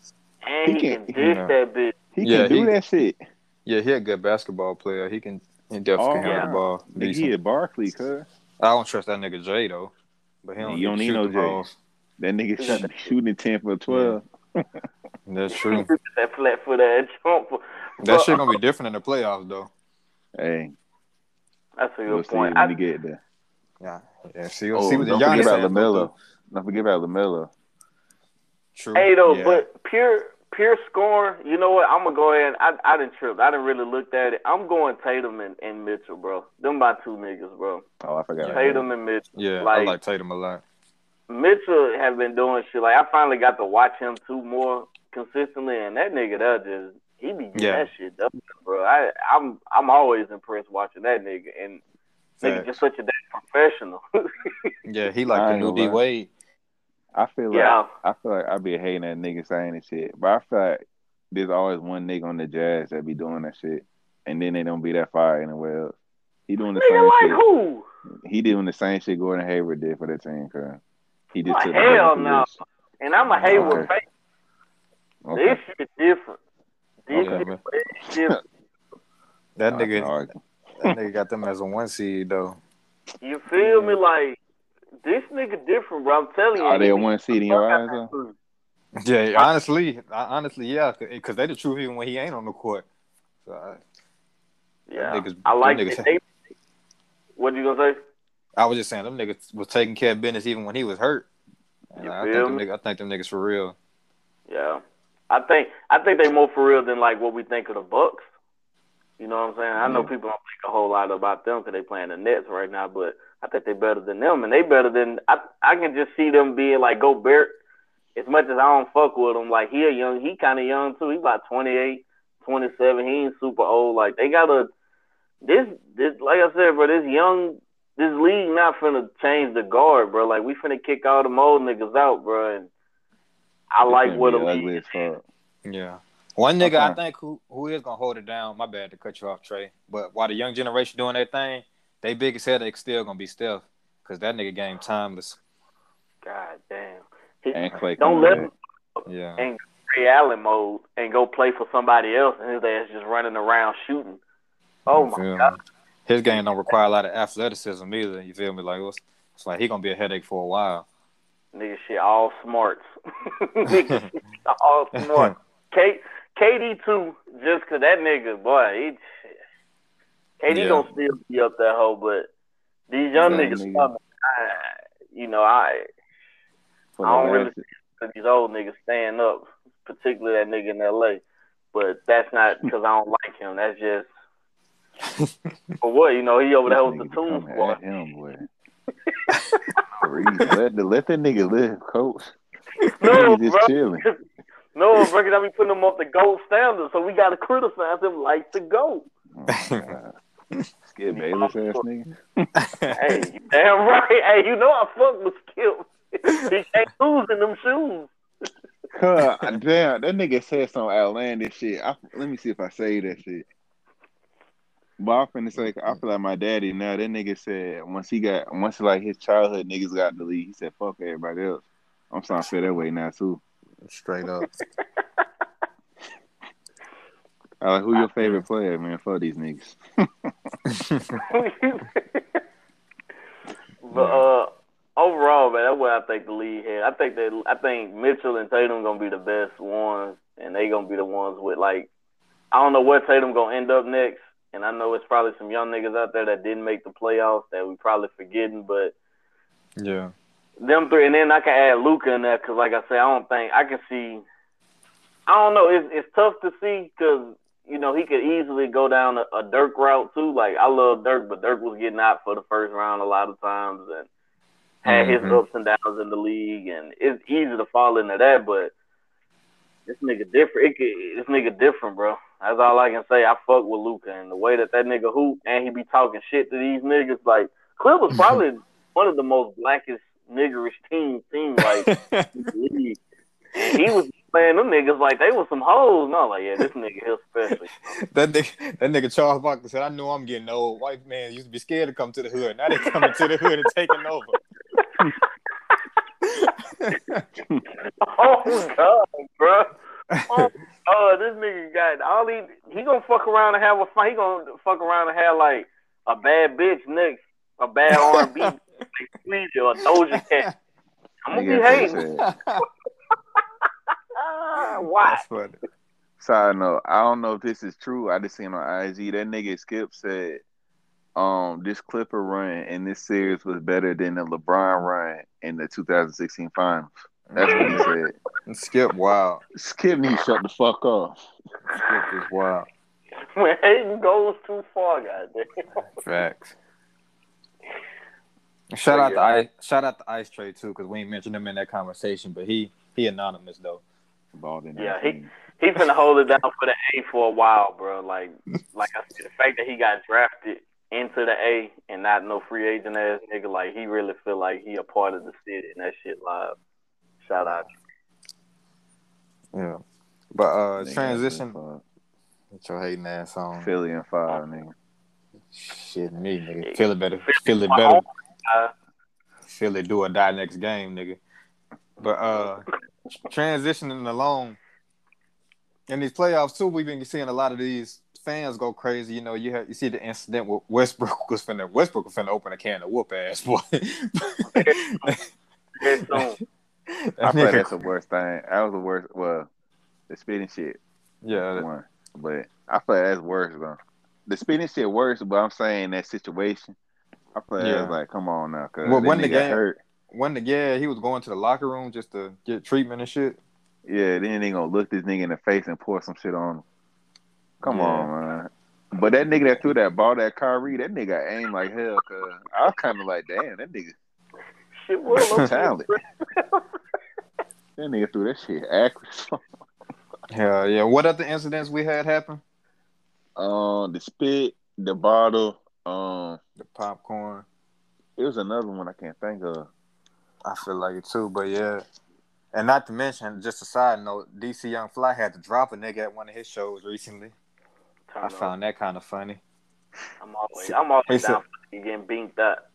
And He he, can't- can dish Yeah. that bitch. He Yeah, can do he- that shit. Yeah, he a good basketball player. He can he definitely Oh, can handle yeah. the ball. Nigga, he decent. at Barkley, cuz. I don't trust that nigga Jay though. But he don't, You don't need need no shoot the Jay. Balls. That nigga Yeah. shoot, shooting ten for twelve. That's true. that flat foot ass jump. that shit gonna be different in the playoffs though. Hey, That's a we'll good see point. when I, get there. Yeah, yeah. See, Oh, see what the don't Giannis forget about ass gonna LaMelo. do. Don't forget about LaMelo. True. hey though, yeah. but pure pure scoring. You know what? I'm gonna go ahead. I I didn't trip. I didn't really look at it. I'm going Tatum and, and Mitchell, bro. Them my two niggas, bro. Oh, I forgot. about Tatum and Mitchell. yeah, I like- like Tatum a lot. Mitchell have been doing shit. Like I finally got to watch him too more consistently, and that nigga that just he be getting Yeah. that shit done, bro. I I'm I'm always impressed watching that nigga, and nigga just such a damn professional. Yeah, he I like the ain't new D lie. Wade. I feel like I feel like I be hating that nigga saying that shit, but I feel like there's always one nigga on the Jazz that be doing that shit, and then they don't be that fire anywhere else. He doing the nigga same like shit. who? He doing the same shit Gordon Hayward did for that team, cuz. He just Like, took hell better no. position. And I'm a Hayward Okay. fan. Okay. This shit different. This Okay, shit is different. That I nigga, argue. that nigga got them as a one seed though. You feel me? Like this nigga different, bro. I'm telling you. Are they he a one seed in your eyes fuck Yeah, honestly, honestly, yeah, because they the truth even when he ain't on the court. So, Yeah, niggas- I like them it. niggas- They, what you gonna say? I was just saying them niggas was taking care of business even when he was hurt. And I think them niggas, I think them niggas for real. Yeah, I think I think they more for real than like what we think of the Bucks. You know what I'm saying? I know people don't think a whole lot about them because they playing the Nets right now, but I think they better than them, and they better than I. I can just see them being like Gobert. As much as I don't fuck with him, like he a young, he kind of young too. He about 28, 27. He ain't super old. Like they got a this this like I said, bro. This young this league not finna change the guard, bro. Like we finna kick all the old niggas out, bro. And I like what be the league ugly as. Yeah. One nigga I think who who is gonna hold it down. My bad to cut you off, Trey. But while the young generation doing their thing, they biggest headache still gonna be Steph, cause that nigga game timeless. God damn. He, And Clay don't coming let back. him Yeah. and Ray Allen mode and go play for somebody else, and his ass just running around shooting. Oh my feel god. Me? His game don't require a lot of athleticism either. You feel me? Like it's, it's like he gonna be a headache for a while. Nigga shit all smarts. Nigga shit all smart. K KD too, just cause that nigga, boy, he KD Yeah. gonna still be up that hole, but these young Young niggas nigga. coming, I, you know, I For I don't the really see these old niggas staying up, particularly that nigga in L.A. But that's not because I don't like him. That's just for what you know. He over there with the Toon Squad. him, boy. Let, the, let that nigga live, coach. No, Nigga bro. just chilling. No, bro, 'cause I be putting him off the gold standard, so we gotta criticize him like the goat. Oh, God. Skip Bayless ass nigga. Hey, you damn right. Hey, you know I fuck with Skip. he can't lose in them shoes. Huh, damn, that nigga said some outlandish shit. I, let me see if I say that shit. But I'm finna say, I feel like my daddy now. That nigga said once he got, once like his childhood niggas got the league, he said fuck everybody else. I'm starting to feel that way now too. Straight up. I like, who your favorite player, man? Fuck these niggas. but uh, overall, man, that's what I think the league had. I think that I think Mitchell and Tatum gonna be the best ones, and they gonna be the ones with like I don't know where Tatum gonna end up next, and I know it's probably some young niggas out there that didn't make the playoffs that we probably forgetting, but yeah. them three, and then I can add Luka in there because, like I said, I don't think I can see. I don't know. It's it's tough to see because you know he could easily go down a, a Dirk route too. Like I love Dirk, but Dirk was getting out for the first round a lot of times and had his Mhm. ups and downs in the league, and it's easy to fall into that. But this nigga different. It could, this nigga different, bro. That's all I can say. I fuck with Luka and the way that that nigga hoop, and he be talking shit to these niggas. Like Clip was probably one of the most blackest niggerish teams team like in the league. And he was playing them niggas like they was some hoes. No, like yeah, this nigga here special. that nigga, that nigga Charles Barkley said, "I knew I'm getting old. White man used to be scared to come to the hood. Now they coming to the hood and taking over." oh god, bro. Oh, oh, this nigga got all he he gonna fuck around and have a fight. He gonna fuck around and have like a bad bitch next, a bad R and B, or Doja Cat. I'm gonna be hating. Why? That's funny. Side note, I don't know if this is true. I just seen on IG that nigga Skip said, um, this Clipper run in this series was better than the LeBron run in the 2016 finals. That's what he said. Skip wild. Skip needs to shut the fuck up. Skip is wild. When hating goes too far, goddamn. Facts. Shout out to. Ice. Shout out to Ice Trae too, because we ain't mentioned him in that conversation, but he he anonymous though. Balled in Yeah, that he- team. He finna hold it down for the A for a while, bro. Like, like I said, the fact that he got drafted into the A and not no free agent ass nigga, like he really feel like he a part of the city and that shit live. Shout out. Yeah. But uh, Nigga, transition. fuck. With your hating ass on. Philly and five, nigga. Shit, me nigga. Feel it better. Feel it better. Uh, Feel it do or die next game, nigga. But uh, transitioning along in these playoffs too, we've been seeing a lot of these fans go crazy. You know, you have you see the incident with Westbrook was finna Westbrook was finna open a can of whoop ass boy. very soon. I That feel like that's the worst thing. That was the worst. Well, the spitting shit yeah, one, but I feel like that's worse though. The spitting shit worse, but I'm saying that situation. I feel like Yeah. that's like, come on now, cause Well, when the game- hurt. when the yeah he was going to the locker room just to get treatment and shit. Yeah, then they gonna look this nigga in the face and pour some shit on him. Come Yeah. on, man. But that nigga that threw that ball that Kyrie, that nigga aimed like hell. Cause I was kind of like, damn, that nigga, Shit, well, Talent. that nigga threw that shit accurate. Yeah, yeah. What other incidents we had happen? um, the spit, the bottle. Um, The popcorn. it was another one I can't think of. I feel like it too, but yeah. And not to mention, just a side note, DC Young Fly had to drop a nigga at one of his shows recently. I found that kind of funny. I'm always, I'm always He down for you getting beamed up.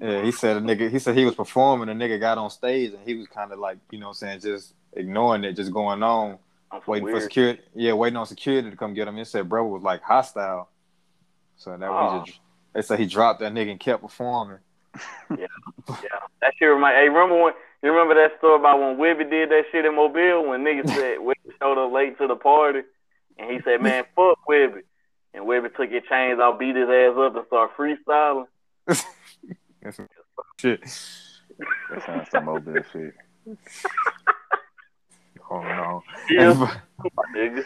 Yeah, he said a nigga. He said he was performing. A nigga got on stage and he was kind of like, you know, what I'm saying just ignoring it, just going on, oh, some waiting for security. Yeah, waiting on security to come get him. He said, bro was like hostile. So that Oh. was just. They said he dropped that nigga and kept performing. Yeah, that shit remind. Hey, remember when you remember that story about when Webbie did that shit in Mobile when niggas said Webbie showed up late to the party, and he said, "Man, fuck Webbie," and Webbie took his chains off, beat his ass up, and started freestyling. That's some shit. That sounds some mobile shit. Oh no. Yeah, And- nigga.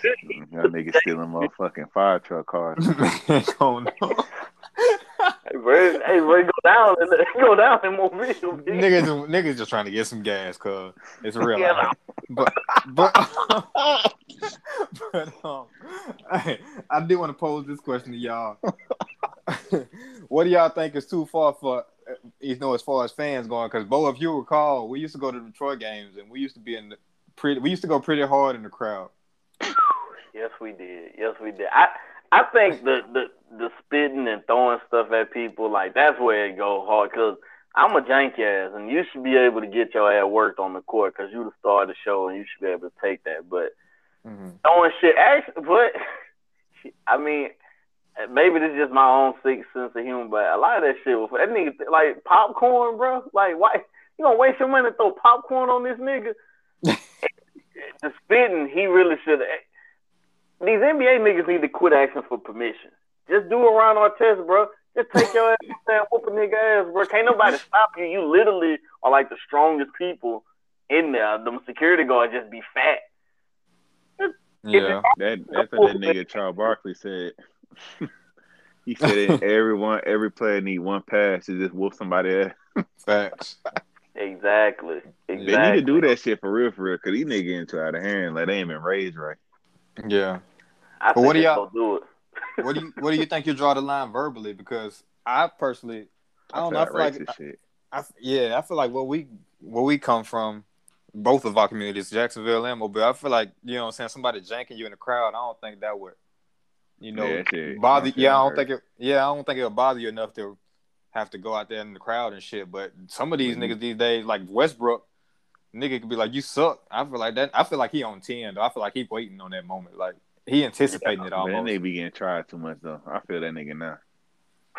Y'all niggas stealing motherfucking fire truck cars. oh no. Hey, bro, hey, bro, go down and go down in Mobile. nigga. niggas, niggas just trying to get some gas, cause it's real. Yeah. out. But, but, but um, I, I do want to pose this question to y'all. what do y'all think is too far for, you know, as far as fans going? Because Bo, if you recall, we used to go to Detroit games, and we used to be in the pretty. We used to go pretty hard in the crowd. Yes, we did. Yes, we did. I I think the the the spitting and throwing stuff at people like that's where it go hard. Cause I'm a janky ass, and you should be able to get your ass worked on the court because you the star of the show, and you should be able to take that. But Mm-hmm. throwing shit, actually, but I mean, maybe this is just my own sick sense of humor, but a lot of that shit was that nigga like popcorn, bro. Like, why you gonna waste your money to throw popcorn on this nigga? the spitting, he really should. Eh, these NBA niggas need to quit asking for permission. Just do a Ron Artest, bro. Just take your ass and whoop a nigga ass, bro. Can't nobody stop you. You literally are like the strongest people in there. The security guard just be fat. Yeah, That that's what that nigga Charles Barkley said. he said everyone, every player need one pass to just whoop somebody ass. facts. Exactly. Exactly. They need Exactly. to do that shit for real, for real, cause these niggas getting too out of hand. Like they ain't been raised right. Yeah. I But what do y'all- do it. What do you What do you think you draw the line verbally? Because I personally, I don't know. I feel like racist shit. I, yeah, I feel like where we where we come from, both of our communities, Jacksonville and Mobile. I feel like you know, what I'm saying somebody janking you in the crowd. I don't think that would, you know, Yeah, that bother. Yeah, I don't hurt. think it. Yeah, I don't think it'll bother you enough to have to go out there in the crowd and shit. But some of these Mhm. niggas these days, like Westbrook, nigga could be like, "You suck." I feel like that. I feel like he on ten. Though I feel like he waiting on that moment. Like he anticipating it But that almost. nigga be getting tried too much though. I feel that nigga now.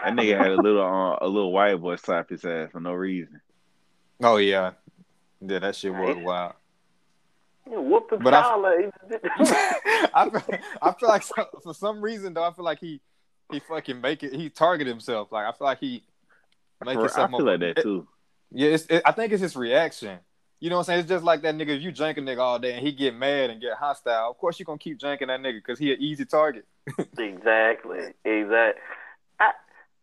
That nigga had a little uh, a little white boy slap his ass for no reason. Oh yeah, yeah, that shit was wild. You whoop the But I- I feel, I feel like so- for some reason though, I feel like he he fucking make it. He target himself. Like I feel like he make For- I himself. feel more- like that too. Yeah, it's, it, I think it's his reaction. You know what I'm saying? It's just like that nigga. If you jank a nigga all day and he get mad and get hostile, of course you're gonna keep janking that nigga because he an easy target. Exactly. Exactly. I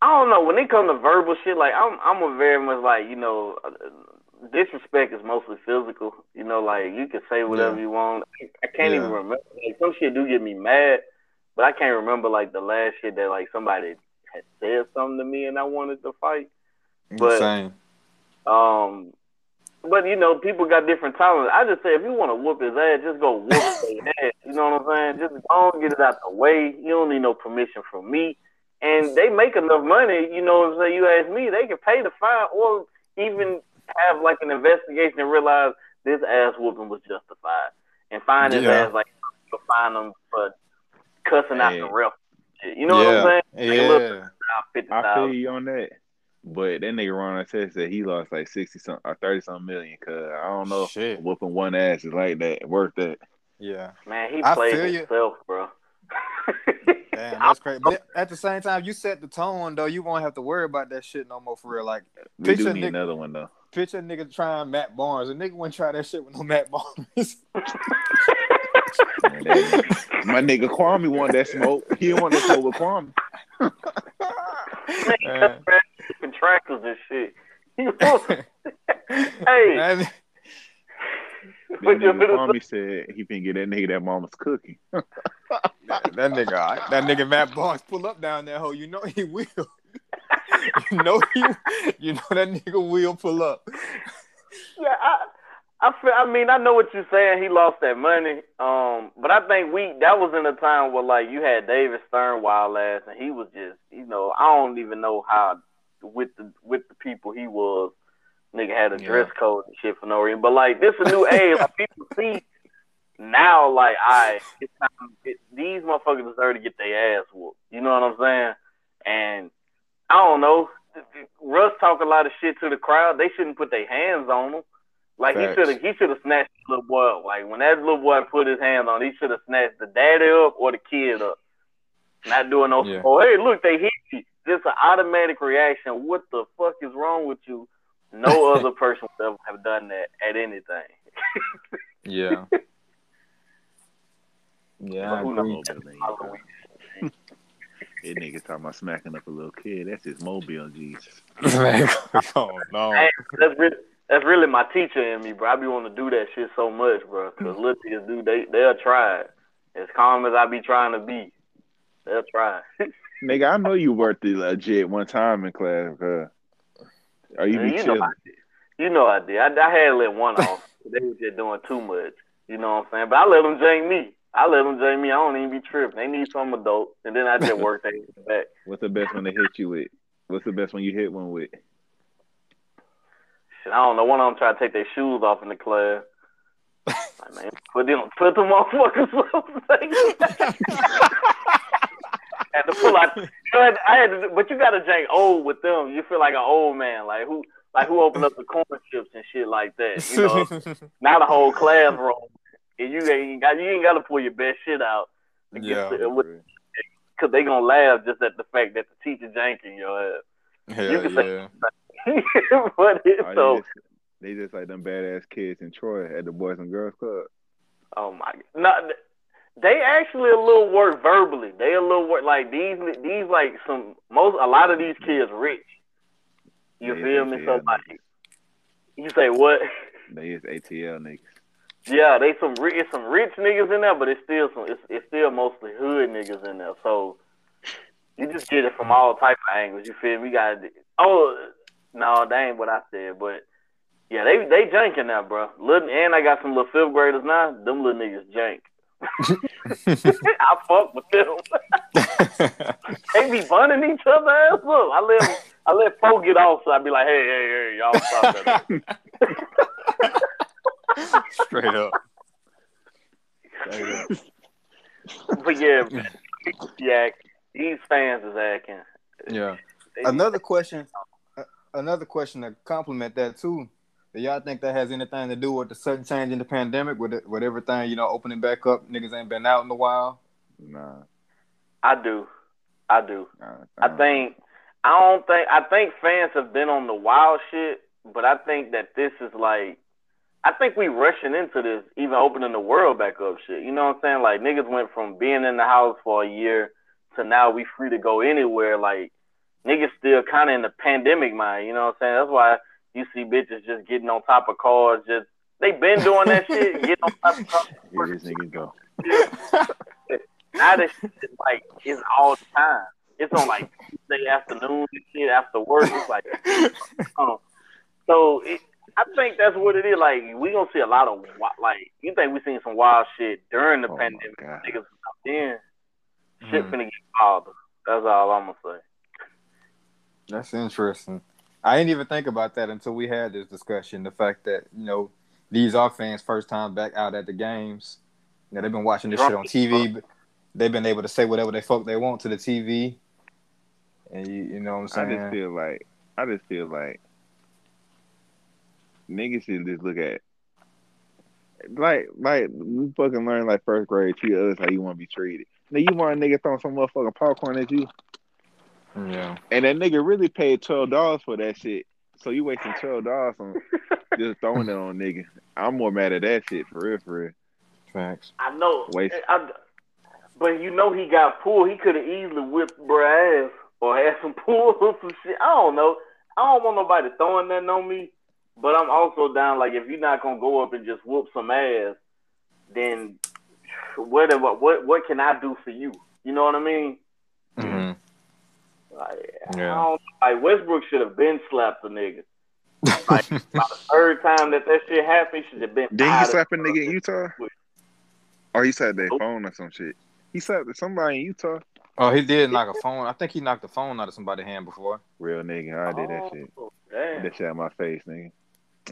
I don't know when it comes to verbal shit. Like I'm I'm a very much like you know uh, disrespect is mostly physical. You know, like you can say whatever Yeah. you want. I can't Yeah. even remember. Like some shit do get me mad, but I can't remember like the last shit that like somebody had said something to me and I wanted to fight. But- Insane. Um, but you know, people got different tolerance. I just say if you want to whoop his ass, just go whoop his ass. You know what I'm saying? Just go and get it out the way. You don't need no permission from me. And they make enough money. You know what I'm saying? You ask me, they can pay the fine or even have like an investigation and realize this ass whooping was justified and find his Yeah. ass like to find him for cussing out the ref. You know what I'm saying? Like a little- Yeah. Fifty I feel thousand. you on that. But that nigga Ron Artest said that he lost like sixty something or thirty something million. Cause I don't know if Shit. whooping one ass is like that worth that. Yeah. Man, he I played feel you. himself, bro. Damn, that's crazy. But at the same time, you set the tone though. You won't have to worry about that shit no more for real. Like We do need nigga- another one though. Picture a nigga trying Matt Barnes. A nigga wouldn't try that shit with no Matt Barnes. Man, that- my nigga Kwame want that smoke. He didn't want that smoke with Kwame. Man. contractors and shit. You know? hey, Man, That Put your nigga Kwame said he finna get that nigga that mama's cookie. that nigga, that nigga Matt Barnes pull up down that hole. You know he will. you know he, you know that nigga will pull up. yeah, I, I feel. I mean, I know what you're saying. He lost that money. Um, but I think we that was in a time where like you had David Stern wild ass, and he was just, you know, I don't even know how with the with the people he was. Nigga had a Yeah. dress code and shit for no reason. But like this a new age. Like people see now, like I, it's time, it, these motherfuckers deserve to get their ass whooped. You know what I'm saying? And I don't know. Russ talk a lot of shit to the crowd. They shouldn't put their hands on him. Like he should have, he should have snatched the little boy up. Like when that little boy put his hand on, he should have snatched the daddy up or the kid up. Not doing no. Yeah. Oh, hey, look, they hit you. Just an automatic reaction. What the fuck is wrong with you? No other person would ever have done that at anything. Yeah. Yeah, I agree. knows? Mobile That nigga talking about smacking up a little kid. That's his mobile, Jesus. Oh no. Hey, that's really that's really my teacher in me, bro. I be wanting to do that shit so much, bro. Cause little kids do they they'll try it. As calm as I be trying to be, they'll try. Nigga, I know you worked it legit one time in class, uh, or you be you know chilling. I did. You know I did. I, I had let one off. they was just doing too much. You know what I'm saying? But I let them jank me. I let them jank me. I don't even be tripping. They need some adult, and then I just work their back. What's the best one they hit you with? What's the best one you hit one with? Shit, I don't know. One of them try to take their shoes off in the class. Like, man, put them, put them motherfuckers up. had to pull out. You know, I had to, but you got to jank old with them. You feel like an old man, like who, like who opened up the corn chips and shit like that. You know, not a whole classroom. And you ain't got, you ain't got to pull your best shit out. Yeah. to- with- Cause they gonna laugh just at the fact that the teacher janking your Hell You can yeah. ass. but it, Oh, so, they, just, they just like them badass kids in Troy at the Boys and Girls Club. oh my, no, they actually a little work verbally. They a little work like these, these like some most a lot of these kids rich. You They feel me? ATL So you say what? They is ATL niggas. Yeah, they some rich, it's some rich niggas in there, but it's still some, it's, it's still mostly hood niggas in there. So you just get it from all type of angles. You feel me? Got oh no, that ain't what I said, but yeah, they they janking now, bro. Little, and I got some little fifth graders now. Them little niggas jank. I fuck with them. they be bunning each other ass up. I let I let folk get off, so I be like, hey, hey, hey, y'all stop that. Straight up. Straight up. But yeah, yeah, these fans is acting. Yeah. Another question. Another question to complement that too. Do y'all think that has anything to do with the sudden change in the pandemic, with it, with everything you know opening back up? Niggas ain't been out in a while. Nah. I do, I do. nah I think I don't think I think fans have been on the wild shit, but I think that this is like I think we rushing into this, even opening the world back up shit. You know what I'm saying? Like niggas went from being in the house for a year to now we free to go anywhere. Like niggas still kinda in the pandemic mind, you know what I'm saying? That's why you see bitches just getting on top of cars, just they been doing that shit, getting on top of cars. Here this nigga go. Now this shit is like it's all the time. It's on like Tuesday afternoon and shit after work. It's like, um, so it, I think that's what it is. Like we gonna see a lot of like you think we seen some wild shit during the Oh pandemic. Niggas then shit Mhm. finna get wilder. That's all I'm gonna say. That's interesting. I didn't even think about that until we had this discussion. The fact that you know these are fans' first time back out at the games. You know, they've been watching this shit on TV. They've been able to say whatever they fuck they want to the TV. And you, you know what I'm saying? I just feel like I just feel like niggas should just look at like like we fucking learn like first grade treat others how you want to be treated. Now you want a nigga throwing some motherfucking popcorn at you, yeah. and that nigga really paid twelve dollars for that shit. So you wasting twelve dollars on just throwing it on nigga. I'm more mad at that shit for real, for real. Facts. I know, Waste. I, but you know he got pulled. He could have easily whipped bruh ass or had some pull or some shit. I don't know. I don't want nobody throwing nothing on me. But I'm also down like if you're not gonna go up and just whoop some ass, then what what what what can I do for you? You know what I mean? hmm Like, I Yeah. don't, like Westbrook should have been slapped a nigga. Like by the third time that that shit happened, he should have been. Did he out slap a nigga in Utah? Or he slapped their phone or some shit? He slapped somebody in Utah. oh, he did knock a phone. I think he knocked the phone out of somebody's hand before. Real nigga, I did that shit. Oh, damn. That shit out my face, nigga.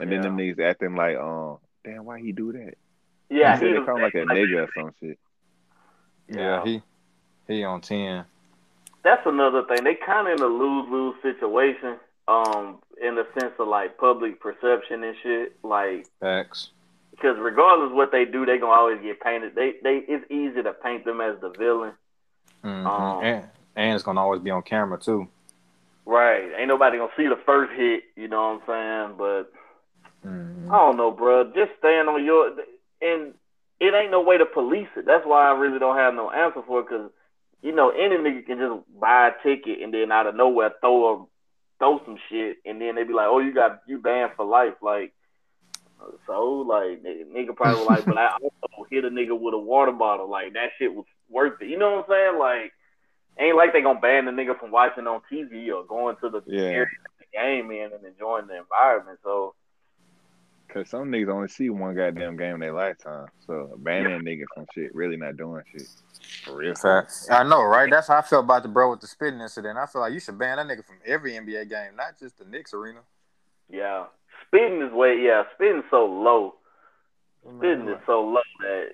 And then them niggas acting like, um, damn, why he do that? Yeah, he said he they was call him like a nigga or some shit. Yeah, he he on ten. That's another thing. They kind of in a lose lose situation, um, in the sense of like public perception and shit. Like, Facts. because regardless what they do, they gonna always get painted. They they it's easy to paint them as the villain. Mhm. Um, and, and it's gonna always be on camera too. Right. Ain't nobody gonna see the first hit. You know what I'm saying? But Mhm. I don't know, bro. Just stand on your and it ain't no way to police it. That's why I really don't have no answer for it. Cause you know any nigga can just buy a ticket and then out of nowhere throw a throw some shit, and then they be like, "Oh, you got you banned for life." Like, so like nigga probably was like, but I also hit a nigga with a water bottle. Like that shit was worth it. You know what I'm saying? Like, ain't like they gonna ban the nigga from watching on TV or going to the Yeah. the game in and enjoying the environment. So Cause some niggas only see one goddamn game in their lifetime. So banning a nigga from shit really not doing shit. For real. Facts. I know, right? That's how I feel about the bro with the spitting incident. I feel like you should ban that nigga from every NBA game, not just the Knicks arena. yeah, spitting is way yeah, spitting so low. Spitting is so low that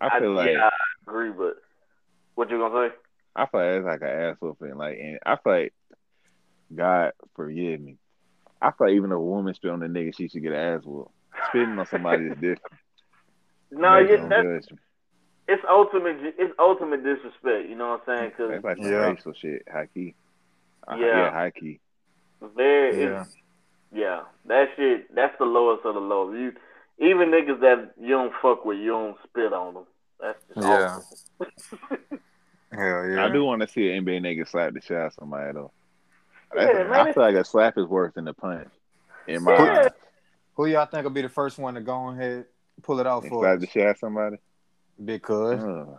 I feel like yeah, I agree. But what you gonna say? I feel like it's like an ass whooping. Like, and I feel like God forgive me. I feel like even if a woman spit on a nigga, she should get an ass whoop. Spitting on somebody is different. No, yeah, that's it's ultimate. it's ultimate disrespect. You know what I'm saying? Because That's like some Yeah. racial shit, high key. Uh, Yeah. yeah, high key. there, Yeah. it's, yeah, that shit. That's the lowest of the low. You even niggas that you don't fuck with, you don't spit on them. That's just Yeah. awful. Hell yeah. I do want to see an NBA nigga slap the shit out of somebody though. Yeah, I feel like a slap is worse than a punch. In my Yeah. eyes. Who y'all think will be the first one to go ahead pull it out And for slap us? the shit out of somebody. Because Uh,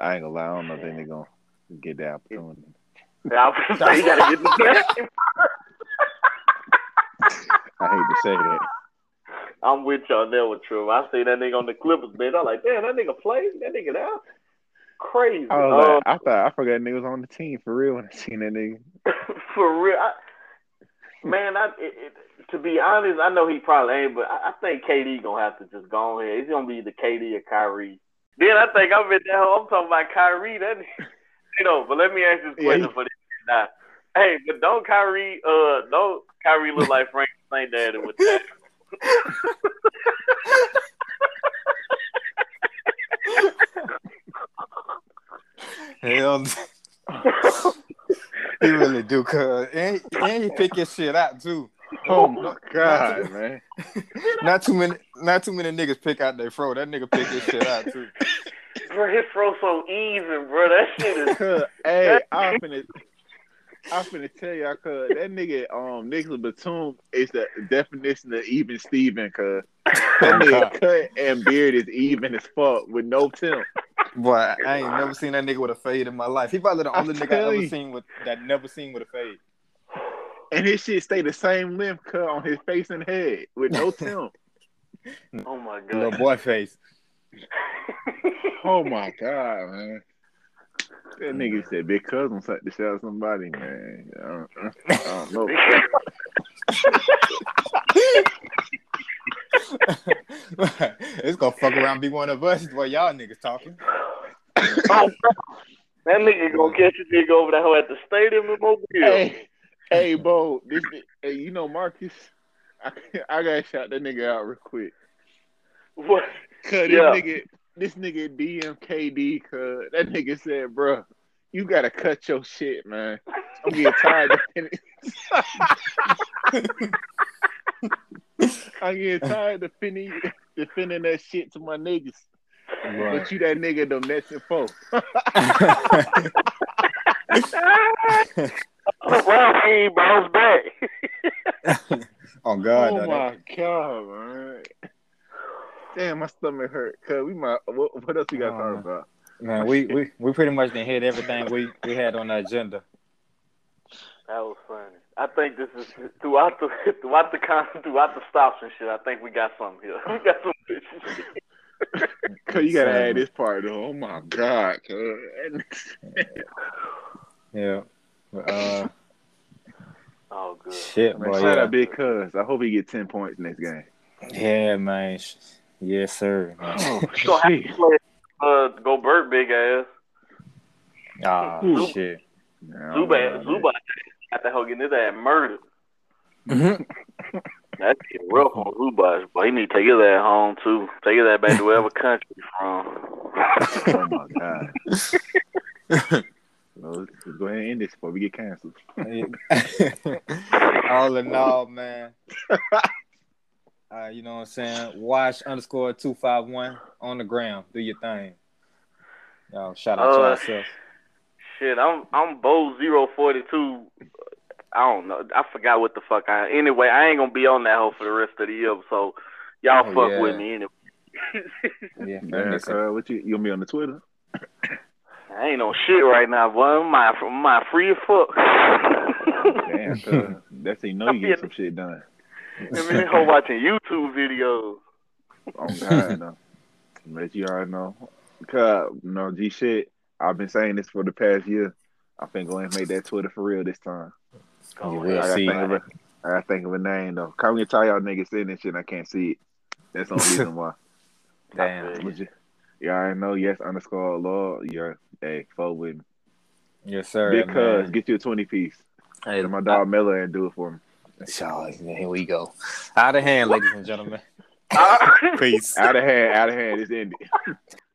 I ain't gonna lie, I don't know if they nigga gonna get the opportunity. I was gonna say, you gotta get the game. I hate to say that. I'm with y'all there with True. I see that nigga on the Clippers bench. I'm like, damn, that nigga played. That nigga there. Crazy. I was Uh, I thought I forgot nigga was on the team for real when I seen that nigga. for real. I, man, I, it, it, to be honest, I know he probably ain't, but I, I think KD gonna have to just go ahead. It's gonna be the KD or Kyrie. Then I think I'm at that. hoe, I'm talking about Kyrie. That you know. But let me ask this Yeah, question he- for this now. Hey, but don't Kyrie, uh, don't Kyrie look like Frank Saint Daddy with that? hell, he really do. Cause and, and he pick his shit out too. Oh my god, man. Not too many, not too many niggas pick out their fro. That nigga pick his shit out too. Bro, his throw so even, bro. That shit is. Cause, hey, I'm finna, I'm finna tell y'all, cause that nigga, um, Nicolas Batum is the definition of even Steven, cause that nigga cut and beard is even as fuck with no temp. Boy, I ain't never seen that nigga with a fade in my life. He probably the I only nigga I tell ever you. seen with that never seen with a fade. And his shit stay the same length cut on his face and head with no temp. Oh my god. Little god. boy face. Oh my god, man. That nigga said big cousin slapped the shit out of somebody, man. I don't, I don't know. it's gonna fuck around and be one of us while y'all niggas talking. Oh, that nigga gonna catch a nigga over the hoe at the stadium in Mobile. hey, hey, Bo, this, hey, you know Marcus? I, I gotta shout that nigga out real quick. What? Cause Yeah. this nigga, this nigga DMKD, cause that nigga said, bro, you gotta cut your shit, man. I'm getting tired of defending. I'm getting tired of defending, defending that shit to my niggas. But you that nigga them Nets and four. Well, he ain't bounced back. oh God, oh no, my god, man. Damn, my stomach hurt. Cause we might. What, what else we got to Oh, talk about? man, we, we we pretty much didn't hit everything we, we had on the agenda. That was funny. I think this is throughout the throughout the con throughout the stops and shit. I think we got something here. We got some good shit. Cause you gotta Son. add this part though. Oh my god. Yeah. Uh, Oh, good. shit, Man, boy. shout Yeah. out Big Cuz. I hope he get ten points next game. yeah, man. Sh- Yes, sir. man. Oh You gonna have to play uh Gobert big ass. Ah, Ooh. shit. Zubac Zubac got that hoe getting his ass murdered. Mhm. That's getting rough on Zubac, but he need to take his ass home too. Take his ass back to wherever country he's from. Oh my god. well, let's let's go ahead and end this before we get canceled. all in all, man. Uh, you know what I'm saying? Watch underscore two five one on the gram. Do your thing. Yo, shout out to Uh, ourselves. Shit, I'm I'm Bo zero forty two. I don't know. I forgot what the fuck I. Anyway, I ain't gonna be on that hoe for the rest of the year. So y'all Oh, fuck yeah. with me anyway. Yeah, Man, that makes sense. cuz, what you you gonna be on the Twitter? I ain't no shit right now, boy. I'm my my free as fuck. Damn, cuz, that's how you know you get some shit done. I mean, hoe watching YouTube videos. Oh God, no. But you already know. Cause no G shit. I've been saying this for the past year. I think and make that Twitter for real this time. You I will gotta see. think of a, I gotta think of a name though. Come and tell y'all niggas saying this shit and I can't see it. That's the only reason why. Damn. You, you know, yes underscore law. Yeah, hey, fuck with me. Yes, sir. Big man. get you a 20 piece. Hey, my dog Miller and do it for me. So, here we go. Out of hand, ladies and gentlemen. Ah. Peace. Out of hand, out of hand, it's ended.